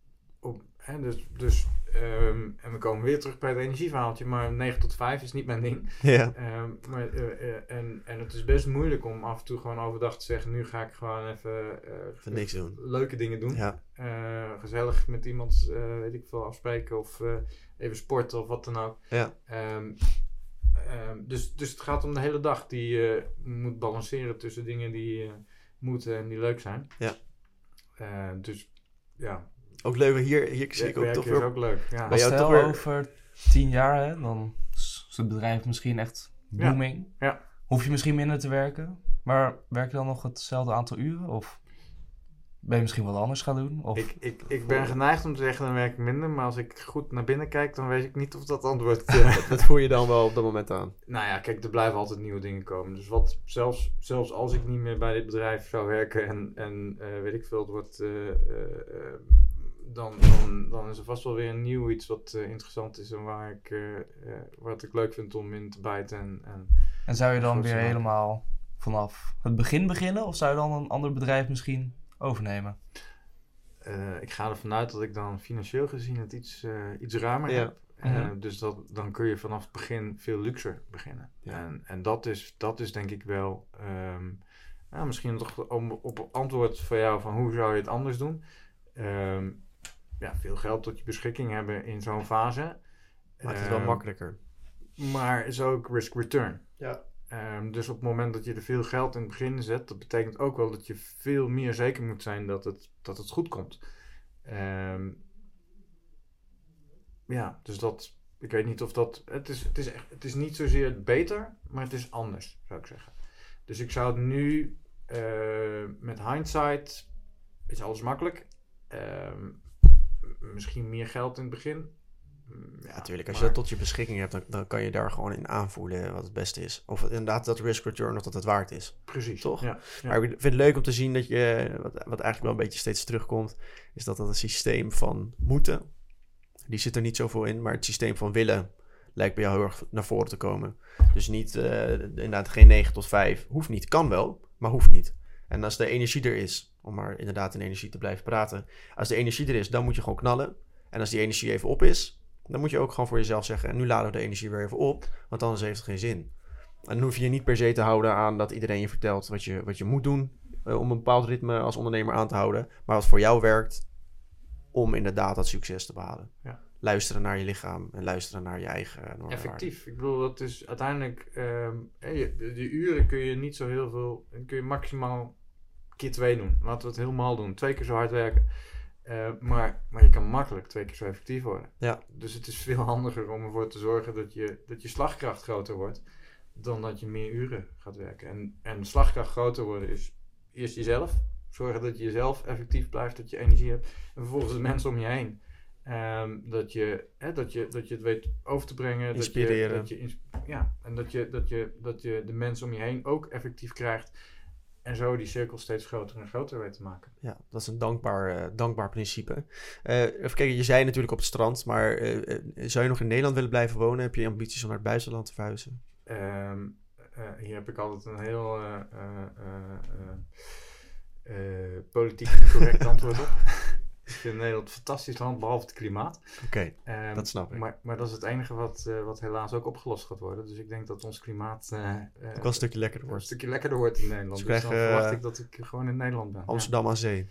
hè, dus, dus ehm, en we komen weer terug bij het energieverhaaltje. Maar 9 tot 5 is niet mijn ding. Ja, Ehm, maar, eh, eh, en, en het is best moeilijk om af en toe gewoon overdag te zeggen... nu ga ik gewoon even, even niks doen. leuke dingen doen. Ja, gezellig met iemand, weet ik veel, afspreken of even sporten of wat dan ook. ja. Ehm, dus, dus het gaat om de hele dag die je moet balanceren tussen dingen die moeten en die leuk zijn. Ja. Dus ja, Ook leuk. Hier, hier zie ik ook toch is weer... ook leuk. Ja. Bij Maar stel weer- over tien jaar, hè, dan is het bedrijf misschien echt Ja. booming. Ja. Hoef je misschien minder te werken, maar werk je dan nog hetzelfde aantal uren? Of ben je misschien wat anders gaan doen? Of... Ik, ik, ik ben geneigd om te zeggen dan werk ik minder, maar als ik goed naar binnen kijk, dan weet ik niet of dat antwoord... Dat voer je dan wel op dat moment aan. Nou ja, kijk, er blijven altijd nieuwe dingen komen. Dus wat, zelfs, zelfs als ik niet meer bij dit bedrijf zou werken en, en eh, weet ik veel, het wordt, eh, eh, eh, dan, dan, dan is er vast wel weer een nieuw iets wat eh, interessant is en waar ik, eh, eh, wat ik leuk vind om in te bijten. En, en En zou je dan weer helemaal vanaf het begin beginnen? Of zou je dan een ander bedrijf misschien overnemen? eh, ik ga ervan uit dat ik dan financieel gezien het iets, eh, iets ruimer Ja. heb. Eh, Mhm. Dus dat, dan kun je vanaf het begin veel luxer beginnen. Ja. En, en dat, is, dat is denk ik wel, ehm, nou, misschien toch om, op antwoord van jou van hoe zou je het anders doen. Ehm, ja, veel geld tot je beschikking hebben in zo'n fase. Maar het is wel Ehm, makkelijker. Maar is ook risk return. Ja. Ehm, dus op het moment dat je er veel geld in het begin zet, dat betekent ook wel dat je veel meer zeker moet zijn dat het, dat het goed komt. Ehm, ja, dus dat, ik weet niet of dat, het is, het is, echt, het is niet zozeer beter, maar het is anders, zou ik zeggen. Dus ik zou het nu, eh, met hindsight, is alles makkelijk. Ehm, misschien meer geld in het begin. Ja, natuurlijk. Als je dat tot je beschikking hebt, dan, dan kan je daar gewoon in aanvoelen wat het beste is. Of inderdaad dat risk return, of dat het waard is. Precies. Toch? Ja, ja. Maar ik vind het leuk om te zien dat je, wat, wat eigenlijk wel een beetje steeds terugkomt, is dat dat een systeem van moeten, die zit er niet zoveel in, maar het systeem van willen lijkt bij jou heel erg naar voren te komen. Dus niet, eh, inderdaad geen 9 tot 5, hoeft niet, kan wel, maar hoeft niet. En als de energie er is, om maar inderdaad in energie te blijven praten, als de energie er is, dan moet je gewoon knallen. En als die energie even op is, dan moet je ook gewoon voor jezelf zeggen, en nu laden we de energie weer even op, want anders heeft het geen zin. En dan hoef je je niet per se te houden aan dat iedereen je vertelt wat je, wat je moet doen eh, om een bepaald ritme als ondernemer aan te houden. Maar wat voor jou werkt om inderdaad dat succes te behalen. Ja. Luisteren naar je lichaam en luisteren naar je eigen normen en waarden. Effectief. Ik bedoel, dat is uiteindelijk. je- de, de uren kun je niet zo heel veel. kun je maximaal keer twee doen. Laten we het helemaal doen. Twee keer zo hard werken. Eh, maar, maar je kan makkelijk twee keer zo effectief worden. Ja. Dus het is veel handiger om ervoor te zorgen dat je, dat je slagkracht groter wordt. Dan dat je meer uren gaat werken. En, en slagkracht groter worden is eerst jezelf. Zorgen dat je jezelf effectief blijft, dat je energie hebt. En vervolgens de mensen om je heen. Ehm, dat, je, hè, dat, je, dat je het weet over te brengen. Inspireren. Dat je, dat je ja, en dat je, dat, je, dat je de mensen om je heen ook effectief krijgt. En zo die cirkel steeds groter en groter weet te maken. Ja, dat is een dankbaar, eh, dankbaar principe. Eh, even kijken, je zei natuurlijk op het strand, maar eh, zou je nog in Nederland willen blijven wonen? Heb je ambities om naar het buitenland te verhuizen? Ehm, eh, hier heb ik altijd een heel politiek correct antwoord op. ik vind Nederland een fantastisch land, behalve het klimaat. Oké, Ehm, dat snap ik. Maar, maar dat is het enige wat, eh, wat helaas ook opgelost gaat worden. Dus ik denk dat ons klimaat eh, eh, Ook wel een stukje lekkerder een wordt. stukje lekkerder wordt in Nederland. Dus Dus, dan verwacht eh, ik dat ik gewoon in Nederland ben. Amsterdam aan zee.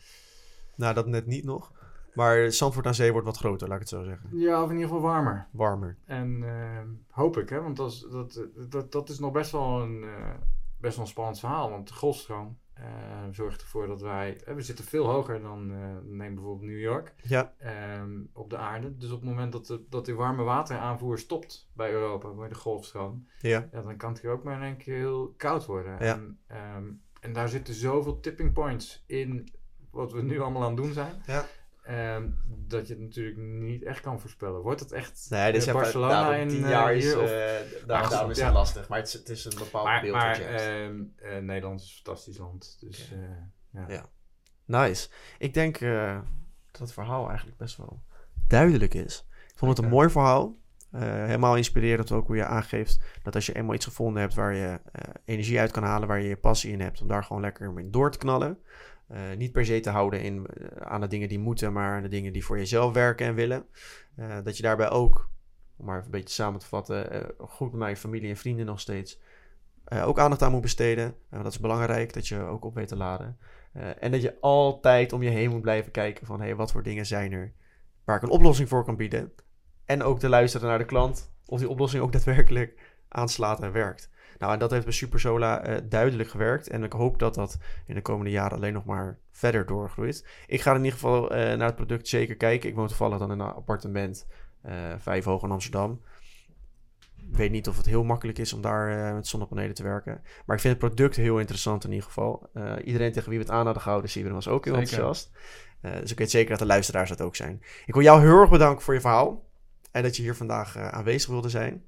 Nou, dat net niet nog. Maar Zandvoort aan zee wordt wat groter, laat ik het zo zeggen. Ja. of in ieder geval warmer. Warmer. En ehm, hoop ik, hè, want dat is, dat, dat, dat is nog best wel een, eh, best wel een spannend verhaal. Want de golfstroom eh, zorgt ervoor dat wij... eh, we zitten veel hoger dan, eh, neem bijvoorbeeld New York, Ja, ehm, op de aarde. Dus op het moment dat, de, dat die warme wateraanvoer stopt bij Europa, bij de golfstroom... ja. Ja, dan kan het hier ook maar in één keer heel koud worden. Ja. En, ehm, en daar zitten zoveel tipping points in wat we nu allemaal aan het doen zijn. Ehm, dat je het natuurlijk niet echt kan voorspellen. Wordt het echt Nee, dus eh, Barcelona in tien eh, jaar is? Of- eh, daar- daarom is ja. het lastig. Maar het is, het is een bepaald maar beeld maar ehm, eh, Nederland is een fantastisch land. Dus ja. Ja. Nice. Ik denk dat het verhaal eigenlijk best wel duidelijk is. Ik vond het een mooi verhaal. Helemaal inspirerend ook hoe je aangeeft dat als je eenmaal iets gevonden hebt waar je energie uit kan halen, waar je je passie in hebt, om daar gewoon lekker mee door te knallen. Eh, niet per se te houden in, eh, aan de dingen die moeten, maar aan de dingen die voor jezelf werken en willen. Eh, dat je daarbij ook, om maar even een beetje samen te vatten, goed met je familie en vrienden nog steeds, ook aandacht aan moet besteden. Dat is belangrijk, dat je ook op weet te laden. En dat je altijd om je heen moet blijven kijken van... Hey, wat voor dingen zijn er waar ik een oplossing voor kan bieden. En ook te luisteren naar de klant of die oplossing ook daadwerkelijk aanslaat en werkt. Nou, en dat heeft bij Supersola eh, duidelijk gewerkt. En ik hoop dat dat in de komende jaren alleen nog maar verder doorgroeit. Ik ga in ieder geval eh, naar het product zeker kijken. Ik woon toevallig dan in een appartement eh vijf hoog in Amsterdam. Ik weet niet of het heel makkelijk is om daar met zonnepanelen te werken. Maar ik vind het product heel interessant in ieder geval. Iedereen tegen wie we het aan hadden gehouden, Sibren, was ook heel Zeker. enthousiast. Dus ik weet zeker dat de luisteraars dat ook zijn. Ik wil jou heel erg bedanken voor je verhaal. En dat je hier vandaag aanwezig wilde zijn.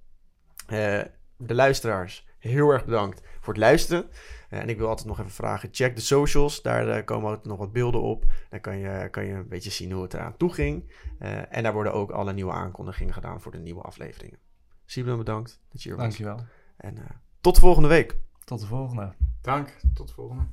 De luisteraars, heel erg bedankt voor het luisteren. Eh, en ik wil altijd nog even vragen, check de socials. Daar eh, komen ook nog wat beelden op. Dan kan je, kan je een beetje zien hoe het eraan toe ging. Eh, en daar worden ook alle nieuwe aankondigingen gedaan voor de nieuwe afleveringen. Sibren, bedankt dat je hier was. Dankjewel. En eh, tot volgende week. Tot de volgende. Dank, tot de volgende.